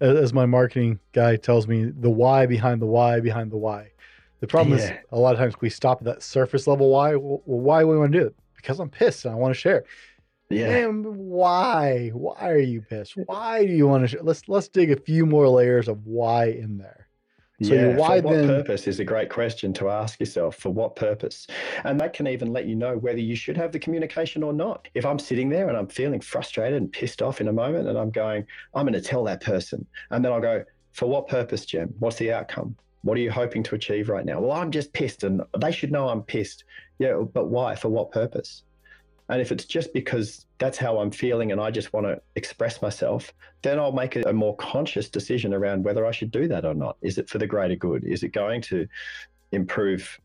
*laughs* as my marketing guy tells me, the why behind the why behind the why. The problem yeah. is a lot of times we stop at that surface level why. Well, why do we want to do it? Because I'm pissed and I want to share. Yeah. And why? Why are you pissed? Why do you want to? Sh- let's let's dig a few more layers of why in there. So yeah, why for what then... purpose is a great question to ask yourself. For what purpose? And that can even let you know whether you should have the communication or not. If I'm sitting there and I'm feeling frustrated and pissed off in a moment and I'm going, I'm going to tell that person. And then I'll go, for what purpose, Jem? What's the outcome? What are you hoping to achieve right now? Well, I'm just pissed and they should know I'm pissed. Yeah, but why? For what purpose? And if it's just because that's how I'm feeling and I just want to express myself, then I'll make a, more conscious decision around whether I should do that or not. Is it for the greater good? Is it going to improve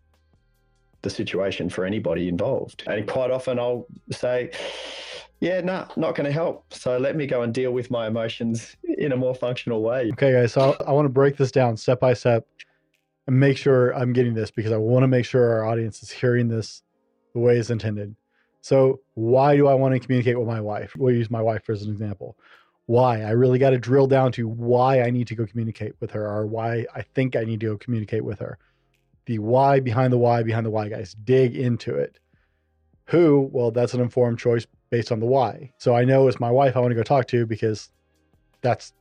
the situation for anybody involved? And quite often I'll say, yeah, nah, not going to help. So let me go and deal with my emotions in a more functional way. Okay, guys. So I want to break this down step by step and make sure I'm getting this because I want to make sure our audience is hearing this the way it's intended. So, why do I want to communicate with my wife? We'll use my wife as an example. Why? I really got to drill down to why I need to go communicate with her or why I think I need to go communicate with her. The why behind the why behind the why, guys. Dig into it. Who? Well, that's an informed choice based on the why. So I know it's my wife I want to go talk to because that's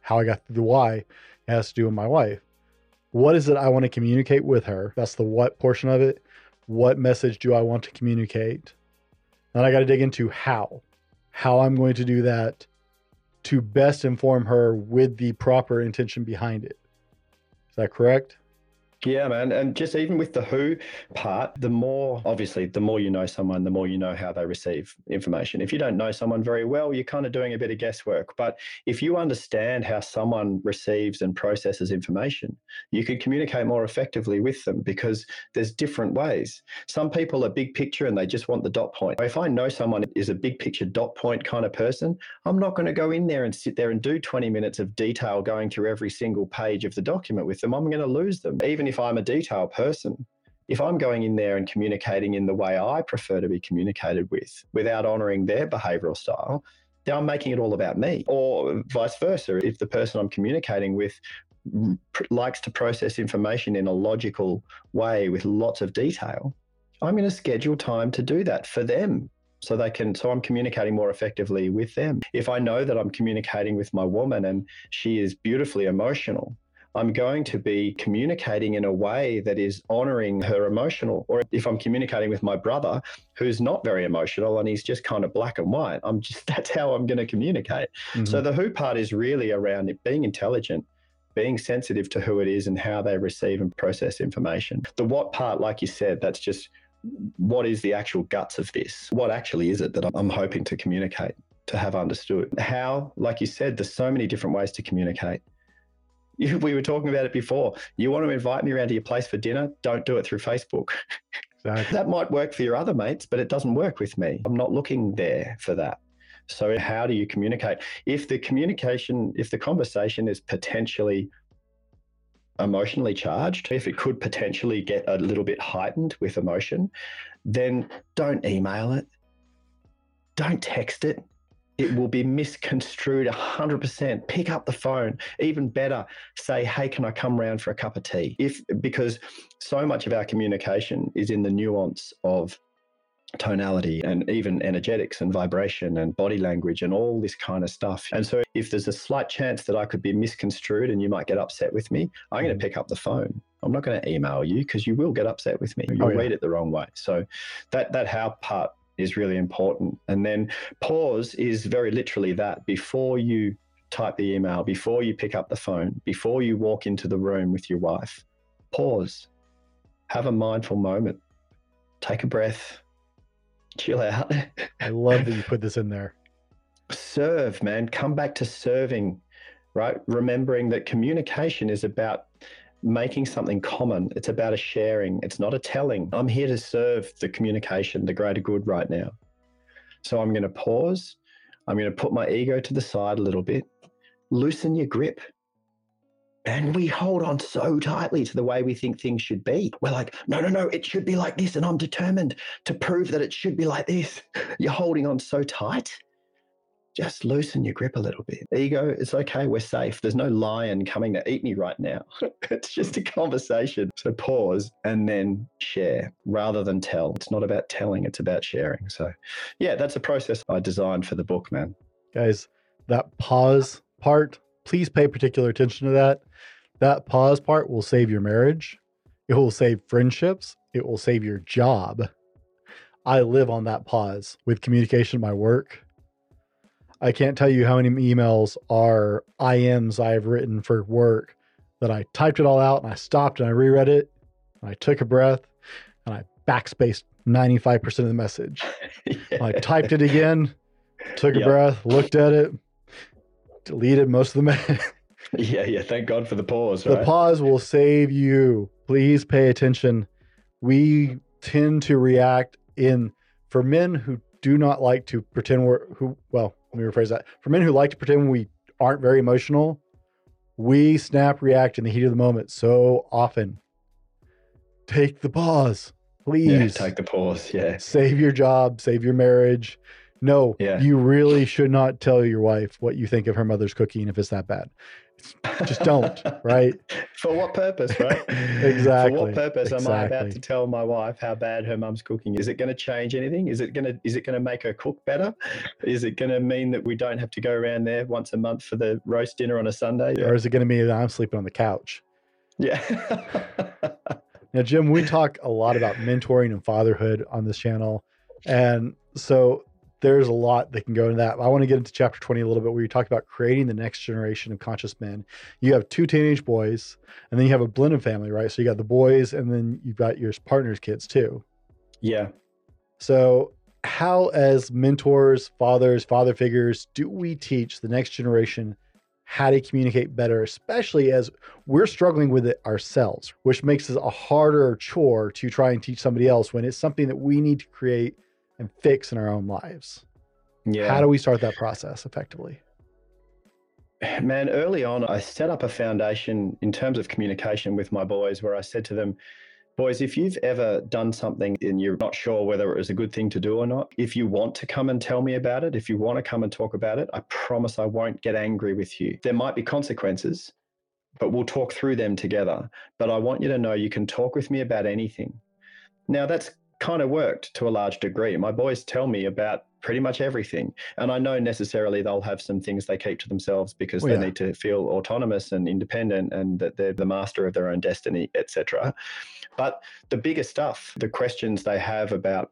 how I got the why. It has to do with my wife. What is it I want to communicate with her? That's the what portion of it what message do I want to communicate? Then I got to dig into how, how I'm going to do that to best inform her with the proper intention behind it. Is that correct? Yeah, man. And just even with the who part, the more, obviously, the more you know someone, the more you know how they receive information. If you don't know someone very well, you're kind of doing a bit of guesswork. But if you understand how someone receives and processes information, you can communicate more effectively with them because there's different ways. Some people are big picture and they just want the dot point. If I know someone is a big picture dot point kind of person, I'm not going to go in there and sit there and do 20 minutes of detail going through every single page of the document with them. I'm going to lose them. Even if if I'm a detail person, if I'm going in there and communicating in the way I prefer to be communicated with without honoring their behavioral style, then I'm making it all about me. Or vice versa, if the person I'm communicating with likes to process information in a logical way with lots of detail, I'm going to schedule time to do that for them so they can so i'm communicating more effectively with them if i know that i'm communicating with my woman and she is beautifully emotional I'm going to be communicating in a way that is honoring her emotional. Or if I'm communicating with my brother who's not very emotional and he's just kind of black and white, I'm just *laughs* that's how I'm going to communicate. Mm-hmm. So the who part is really around it being intelligent, being sensitive to who it is and how they receive and process information. The what part, like you said, that's just what is the actual guts of this? What actually is it that I'm hoping to communicate, to have understood? How, like you said, there's so many different ways to communicate. You, we were talking about it before. You want to invite me around to your place for dinner? Don't do it through Facebook. Exactly. that might work for your other mates, but it doesn't work with me. I'm not looking there for that. So, how do you communicate? If the communication, if the conversation is potentially emotionally charged, if it could potentially get a little bit heightened with emotion, then don't email it. Don't text it it will be misconstrued 100%. Pick up the phone. Even better, say, hey, can I come round for a cup of tea? If because so much of our communication is in the nuance of tonality and even energetics and vibration and body language and all this kind of stuff. And so if there's a slight chance that I could be misconstrued and you might get upset with me, I'm going to mm. pick up the phone. I'm not going to email you because you will get upset with me. You'll oh, yeah. read it the wrong way. So that that how part is really important. And then pause is very literally that before you type the email, before you pick up the phone, before you walk into the room with your wife, pause, have a mindful moment, take a breath, chill out. I love that you *laughs* put this in there. Serve, man. Come back to serving, right? Remembering that communication is about making something common. It's about a sharing, it's not a telling. I'm here to serve the communication, the greater good right now. So I'm going to pause. I'm going to put my ego to the side a little bit, loosen your grip. And we hold on so tightly to the way we think things should be. We're like, no, no, no, it should be like this. And I'm determined to prove that it should be like this. You're holding on so tight. Just loosen your grip a little bit. Ego, it's okay. We're safe. There's no lion coming to eat me right now. *laughs* it's just a conversation. So pause and then share rather than tell. It's not about telling, it's about sharing. So, yeah, that's a process I designed for the book, man. Guys, that pause part, please pay particular attention to that. That pause part will save your marriage, it will save friendships, it will save your job. I live on that pause with communication, my work I can't tell you how many emails are IMs I've written for work that I typed it all out and I stopped and I reread it and I took a breath and I backspaced 95% of the message. yeah. *laughs* I typed it again, took a yep. breath, looked at it, deleted most of the message. *laughs* yeah, yeah. Thank God for the pause. The right? pause will save you. Please pay attention. We tend to react in for men who do not like to pretend we're who well let me rephrase that. For men who like to pretend we aren't very emotional, we snap react in the heat of the moment so often. Take the pause, please. Yeah, take the pause. Yeah. Save your job, save your marriage. No, yeah. you really should not tell your wife what you think of her mother's cooking if it's that bad just don't, *laughs* right? For what purpose, right? *laughs* exactly. For what purpose exactly. am I about to tell my wife how bad her mum's cooking? Is it going to change anything? Is it going to is it going to make her cook better? Is it going to mean that we don't have to go around there once a month for the roast dinner on a Sunday? Or is it going to mean that I'm sleeping on the couch? Yeah. *laughs* now, Jem, we talk a lot about mentoring and fatherhood on this channel. And so there's a lot that can go into that. I want to get into chapter 20 a little bit where you talk about creating the next generation of conscious men. You have two teenage boys, and then you have a blended family, right? So you got the boys, and then you've got your partner's kids too. Yeah. So, how, as mentors, fathers, father figures, do we teach the next generation how to communicate better, especially as we're struggling with it ourselves, which makes it a harder chore to try and teach somebody else when it's something that we need to create and fix in our own lives. Yeah. How do we start that process effectively? Man, early on, I set up a foundation in terms of communication with my boys where I said to them, Boys, if you've ever done something and you're not sure whether it was a good thing to do or not, if you want to come and tell me about it, if you want to come and talk about it, I promise I won't get angry with you. There might be consequences, but we'll talk through them together. But I want you to know you can talk with me about anything. Now, that's kind of worked to a large degree. My boys tell me about pretty much everything. And I know necessarily they'll have some things they keep to themselves because oh, they yeah. need to feel autonomous and independent and that they're the master of their own destiny, etc. But the bigger stuff, the questions they have about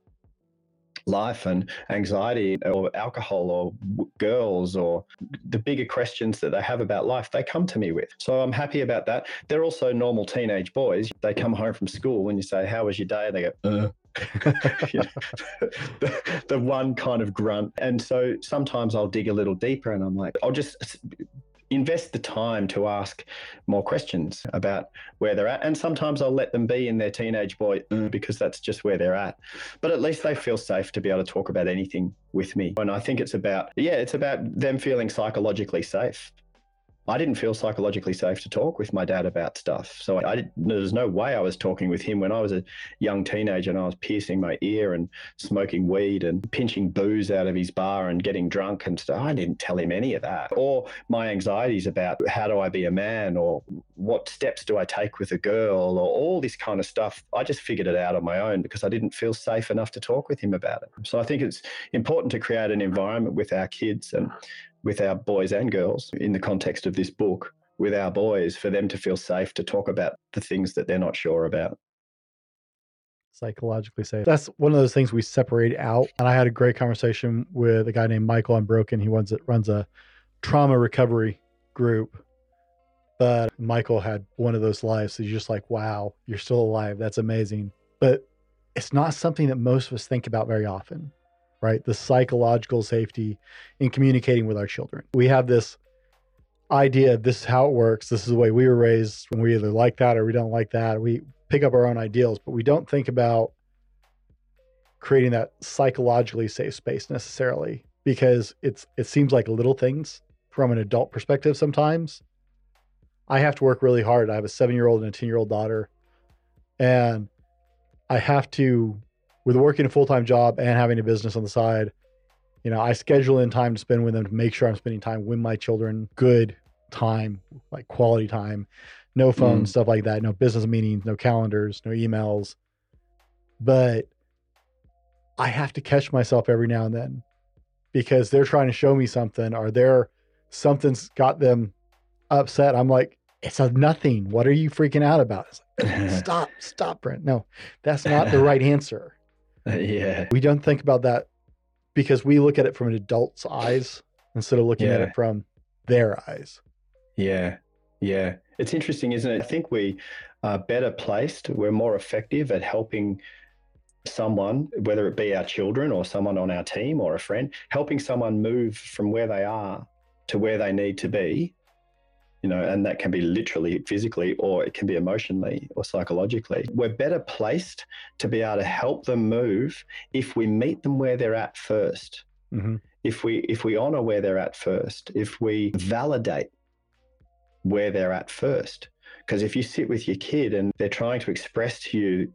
life and anxiety or alcohol or girls or the bigger questions that they have about life they come to me with so i'm happy about that they're also normal teenage boys they come home from school and you say how was your day and they go uh *laughs* the, the one kind of grunt. And so sometimes I'll dig a little deeper and I'm like, I'll just invest the time to ask more questions about where they're at. And sometimes I'll let them be in their teenage boy uh, because that's just where they're at. But at least they feel safe to be able to talk about anything with me. And I think it's about, yeah, it's about them feeling psychologically safe I didn't feel psychologically safe to talk with my dad about stuff. So I, I there's no way I was talking with him when I was a young teenager and I was piercing my ear and smoking weed and pinching booze out of his bar and getting drunk and stuff. I didn't tell him any of that. Or my anxieties about how do I be a man or what steps do I take with a girl or all this kind of stuff. I just figured it out on my own because I didn't feel safe enough to talk with him about it. So I think it's important to create an environment with our kids and with our boys and girls in the context of this book with our boys for them to feel safe to talk about the things that they're not sure about psychologically safe. That's one of those things we separate out. And I had a great conversation with a guy named Michael Unbroken. He runs runs a trauma recovery group. But Michael had one of those lives. So you're just like, wow, you're still alive. That's amazing. But it's not something that most of us think about very often right? The psychological safety in communicating with our children. We have this idea this is how it works. This is the way we were raised. When we either like that or we don't like that. We pick up our own ideals, but we don't think about creating that psychologically safe space necessarily because it's it seems like little things from an adult perspective sometimes. I have to work really hard. I have a 7-year-old and a 10-year-old daughter and I have to with working a full time job and having a business on the side, You know, I schedule in time to spend with them to make sure I'm spending time with my children, good time, like quality time, no phone, Mm. stuff like that, no business meetings, no calendars, no emails. But I have to catch myself every now and then because they're trying to show me something or they're something's got them upset. I'm like, it's a nothing. What are you freaking out about? It's like, *laughs* stop, stop, Brent. No, that's not the right *laughs* answer. *laughs* yeah. We don't think about that because we look at it from an adult's eyes instead of looking at it from their eyes. Yeah. Yeah. It's interesting, isn't it? I think we are better placed. We're more effective at helping someone, whether it be our children or someone on our team or a friend, helping someone move from where they are to where they need to be. You know, and that can be literally physically or it can be emotionally or psychologically. We're better placed to be able to help them move if we meet them where they're at first. hmm if we if we honor where they're at first if we validate where they're at first because if you sit with your kid and they're trying to express to you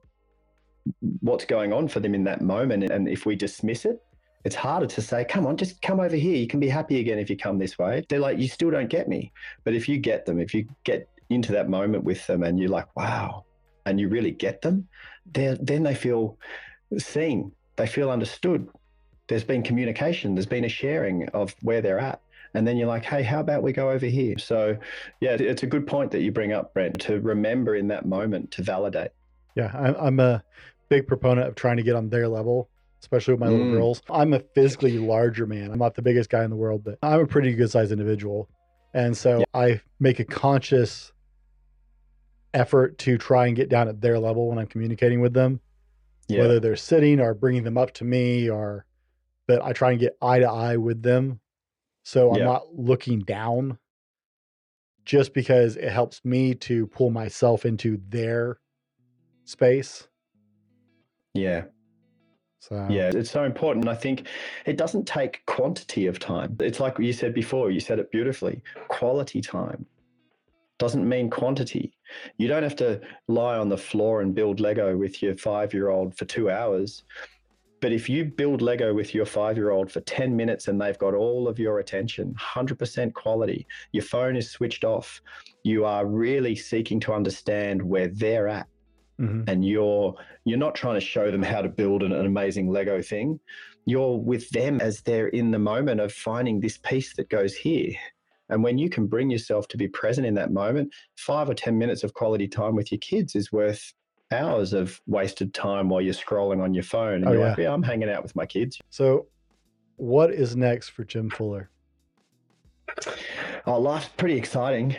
what's going on for them in that moment and if we dismiss it it's harder to say come on just come over here. You can be happy again if you come this way. They're like you still don't get me. But if you get them if you get into that moment with them and you're like wow and you really get them then they feel seen. They feel understood. There's been communication, there's been a sharing of where they're at. And then you're like, hey, how about we go over here? So, yeah, it's a good point that you bring up, Brent, to remember in that moment to validate. Yeah, I'm, a big proponent of trying to get on their level, especially with my little Mm. girls. I'm a physically larger man. I'm not the biggest guy in the world, but I'm a pretty good sized individual. And so Yeah. I make a conscious effort to try and get down at their level when I'm communicating with them, Yeah. whether they're sitting or bringing them up to me or, but I try and get eye to eye with them. So I'm Yeah. not looking down just because it helps me to pull myself into their space. yeah. So um, Yeah. It's so important. I think it doesn't take quantity of time. It's like you said before, you said it beautifully quality time doesn't mean quantity. You don't have to lie on the floor and build Lego with your five year old for two hours. But if you build Lego with your five year old for 10 minutes and they've got all of your attention, 100% quality, your phone is switched off, you are really seeking to understand where they're at Mhm. and you're you're not trying to show them how to build an, an amazing lego thing you're with them as they're in the moment of finding this piece that goes here and when you can bring yourself to be present in that moment five or ten minutes of quality time with your kids is worth hours of wasted time while you're scrolling on your phone and Oh, you're yeah. like yeah i'm hanging out with my kids So, what is next for Jem Fuller? Oh, life's pretty exciting.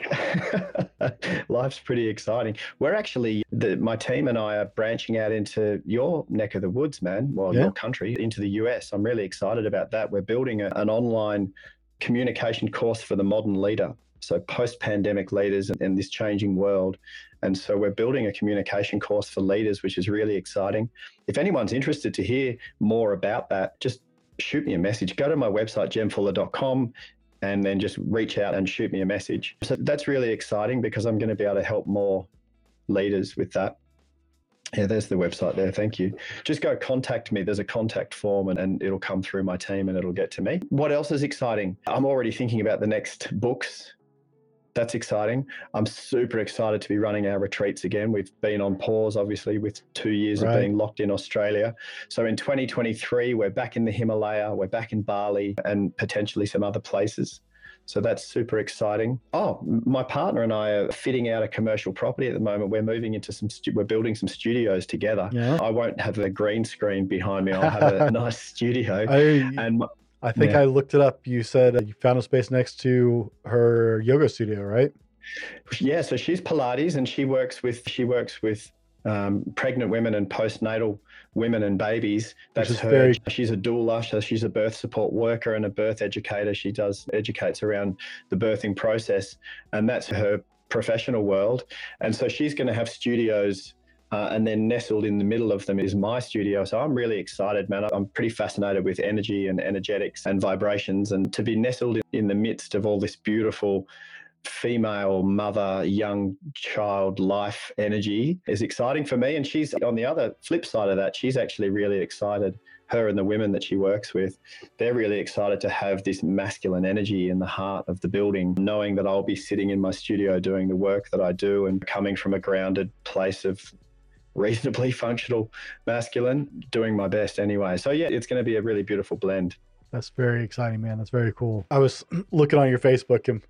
*laughs* life's pretty exciting. We're actually, the, my team and I are branching out into your neck of the woods, man. Well, Yeah. your country, into the US. I'm really excited about that. We're building a, an online communication course for the modern leader. So, post pandemic leaders in, in this changing world. And so, we're building a communication course for leaders, which is really exciting. If anyone's interested to hear more about that, just shoot me a message. Go to my website, jemfuller.com and then just reach out and shoot me a message. So that's really exciting because I'm going to be able to help more leaders with that. Yeah, there's the website there. Thank you. Just go contact me. There's a contact form and, and it'll come through my team and it'll get to me. What else is exciting? I'm already thinking about the next books. That's exciting. I'm super excited to be running our retreats again. We've been on pause, obviously, with two years Right. of being locked in Australia. So in 2023, we're back in the Himalaya, we're back in Bali, and potentially some other places. So that's super exciting. Oh, my partner and I are fitting out a commercial property at the moment. We're moving into some, stu- we're building some studios together. Yeah. I won't have a green screen behind me. I'll have a *laughs* nice studio. Oh, I And my, I think yeah. I looked it up. You said uh, you found a space next to her yoga studio, right? Yeah, so she's Pilates, and she works with she works with um, pregnant women and postnatal women and babies. That's her. very- She's a doula, so she's a birth support worker and a birth educator. She does educates around the birthing process, and that's her professional world. And so she's going to have studios. Uh, and then nestled in the middle of them is my studio. So I'm really excited, man. I'm pretty fascinated with energy and energetics and vibrations. And to be nestled in, in the midst of all this beautiful female mother, young child life energy is exciting for me. And she's on the other flip side of that, she's actually really excited her and the women that she works with, they're really excited to have this masculine energy in the heart of the building, knowing that I'll be sitting in my studio doing the work that I do and coming from a grounded place of reasonably *laughs* functional masculine, doing my best anyway. So, yeah, it's going to be a really beautiful blend. That's very exciting, man. That's very cool. I was *clears throat* looking on your Facebook and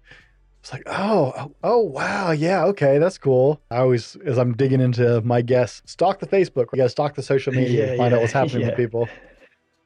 it's like, oh, oh, wow, yeah, okay, that's cool. I always, as I'm digging into my guests, stalk the Facebook. You got to stalk the social media, *laughs* yeah, find yeah, out what's happening yeah. with people.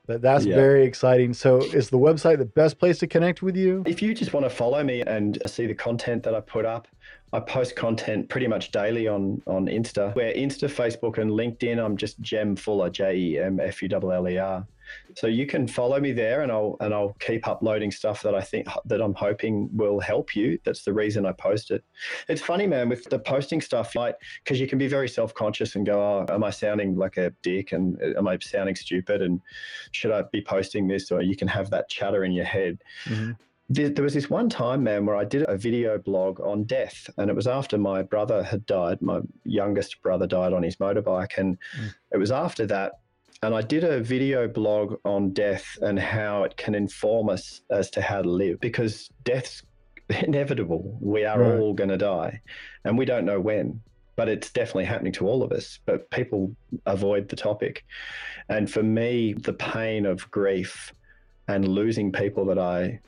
But that's yeah. very exciting. So, is the website the best place to connect with you? If you just want to follow me and see the content that I put up, I post content pretty much daily on on Insta. Where Insta, Facebook, and LinkedIn, I'm just Jem Fuller, J E M F U L L E R. So you can follow me there, and I'll and I'll keep uploading stuff that I think that I'm hoping will help you. That's the reason I post it. It's funny, man, with the posting stuff, like because you can be very self conscious and go, "Oh, am I sounding like a dick? And uh, am I sounding stupid? And should I be posting this?" Or you can have that chatter in your head. Mm-hmm there was this one time, man, where I did a video blog on death, and it was after my brother had died. My youngest brother died on his motorbike, and mm. it was after that and I did a video blog on death and how it can inform us as to how to live because death's *laughs* inevitable. We are right. all going to die, and we don't know when, but it's definitely happening to all of us. But people avoid the topic. And for me, the pain of grief and losing people that I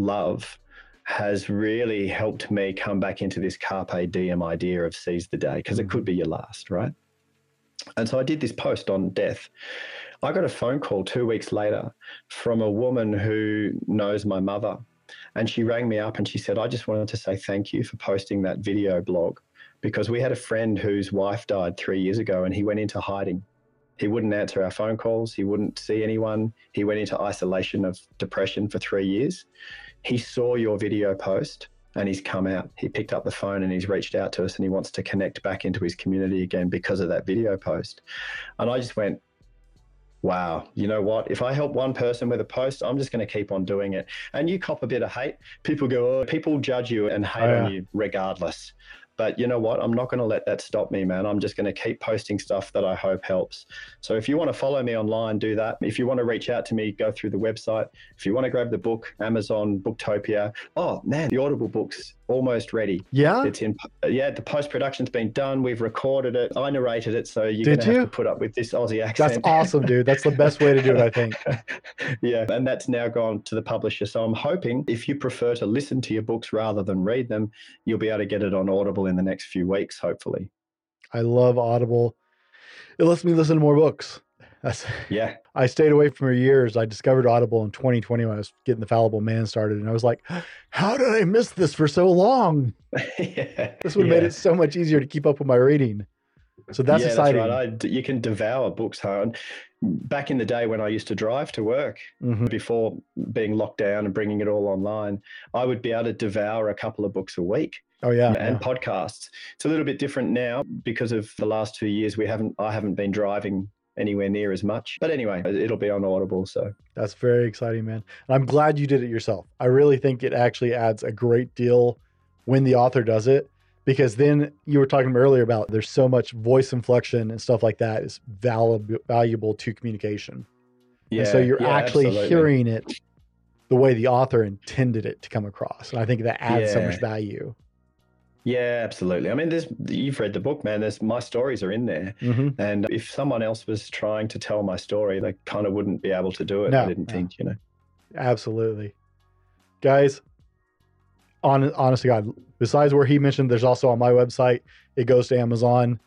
love has really helped me come back into this carpe diem idea of seize the day because it could be your last, right? And so I did this post on death. I got a phone call two weeks later from a woman who knows my mother. And she rang me up and she said, I just wanted to say thank you for posting that video blog because we had a friend whose wife died three years ago and he went into hiding. He wouldn't answer our phone calls. He wouldn't see anyone. He went into isolation of depression for three years. He saw your video post and he's come out. He picked up the phone and he's reached out to us and he wants to connect back into his community again because of that video post. And I just went, wow, you know what? If I help one person with a post, I'm just going to keep on doing it. And you cop a bit of hate. People go, oh, people judge you and hate oh, yeah. on you regardless. But you know what? I'm not going to let that stop me, man. I'm just going to keep posting stuff that I hope helps. So if you want to follow me online, do that. If you want to reach out to me, go through the website. If you want to grab the book, Amazon, Booktopia. Oh man, the Audible books almost ready. Yeah, it's in. Yeah, the post production's been done. We've recorded it. I narrated it, so you're gonna have to put up with this Aussie accent. That's awesome, dude. That's the best way to do it, I think. *laughs* yeah, and that's now gone to the publisher. So I'm hoping if you prefer to listen to your books rather than read them, you'll be able to get it on Audible in the next few weeks, hopefully. I love Audible. It lets me listen to more books. That's, yeah. *laughs* I stayed away from for years. I discovered Audible in 2020 when I was getting the Fallible Man started, and I was like, "How did I miss this for so long?" yeah. *laughs* This would have yeah. made it so much easier to keep up with my reading. So that's yeah, exciting. That's right. I, you can devour books, huh? back in the day when I used to drive to work mm-hmm. before being locked down and bringing it all online, I would be able to devour a couple of books a week. Oh yeah, and yeah. podcasts. It's a little bit different now because of the last two years. We haven't, I haven't been driving anywhere near as much. But anyway, it'll be on Audible. So that's very exciting, man. And I'm glad you did it yourself. I really think it actually adds a great deal when the author does it because then you were talking earlier about there's so much voice inflection and stuff like that is valuable valuable to communication. Yeah. And so you're yeah, actually absolutely. hearing it the way the author intended it to come across. And I think that adds yeah. so much value. Yeah, absolutely. I mean, there's you've read the book, man. There's my stories are in there, mm-hmm. and if someone else was trying to tell my story, they kind of wouldn't be able to do it. No, I didn't no. think, you know. Absolutely, guys. On honest to God, besides where he mentioned, there's also on my website. It goes to Amazon.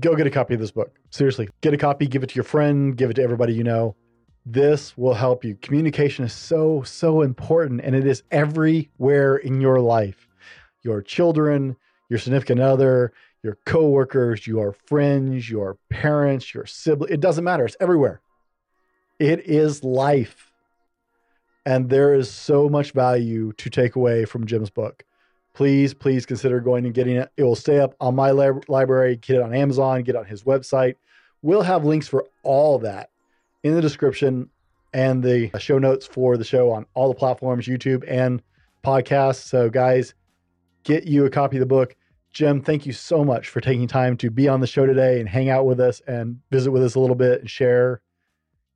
Go get a copy of this book. Seriously, get a copy. Give it to your friend. Give it to everybody you know. This will help you. Communication is so so important, and it is everywhere in your life your children, your significant other, your coworkers, your friends, your parents, your siblings. It doesn't matter. It's everywhere. It is life. And there is so much value to take away from Jem's book. Please, please consider going and getting it. It will stay up on my lab- library, get it on Amazon, get it on his website. We'll have links for all that in the description and the show notes for the show on all the platforms, YouTube and podcasts. So, guys, get you a copy of the book. Jem, thank you so much for taking time to be on the show today and hang out with us and visit with us a little bit and share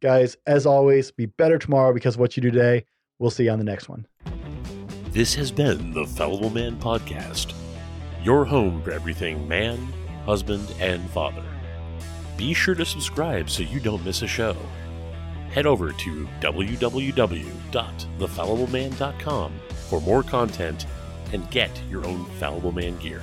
Guys, as always, be better tomorrow because what you do today. We'll see you on the next one. This has been the Fallible Man Podcast, your home for everything man, husband, and father. Be sure to subscribe so you don't miss a show. Head over to www.thefallibleman.com for more content and get your own Fallible Man gear.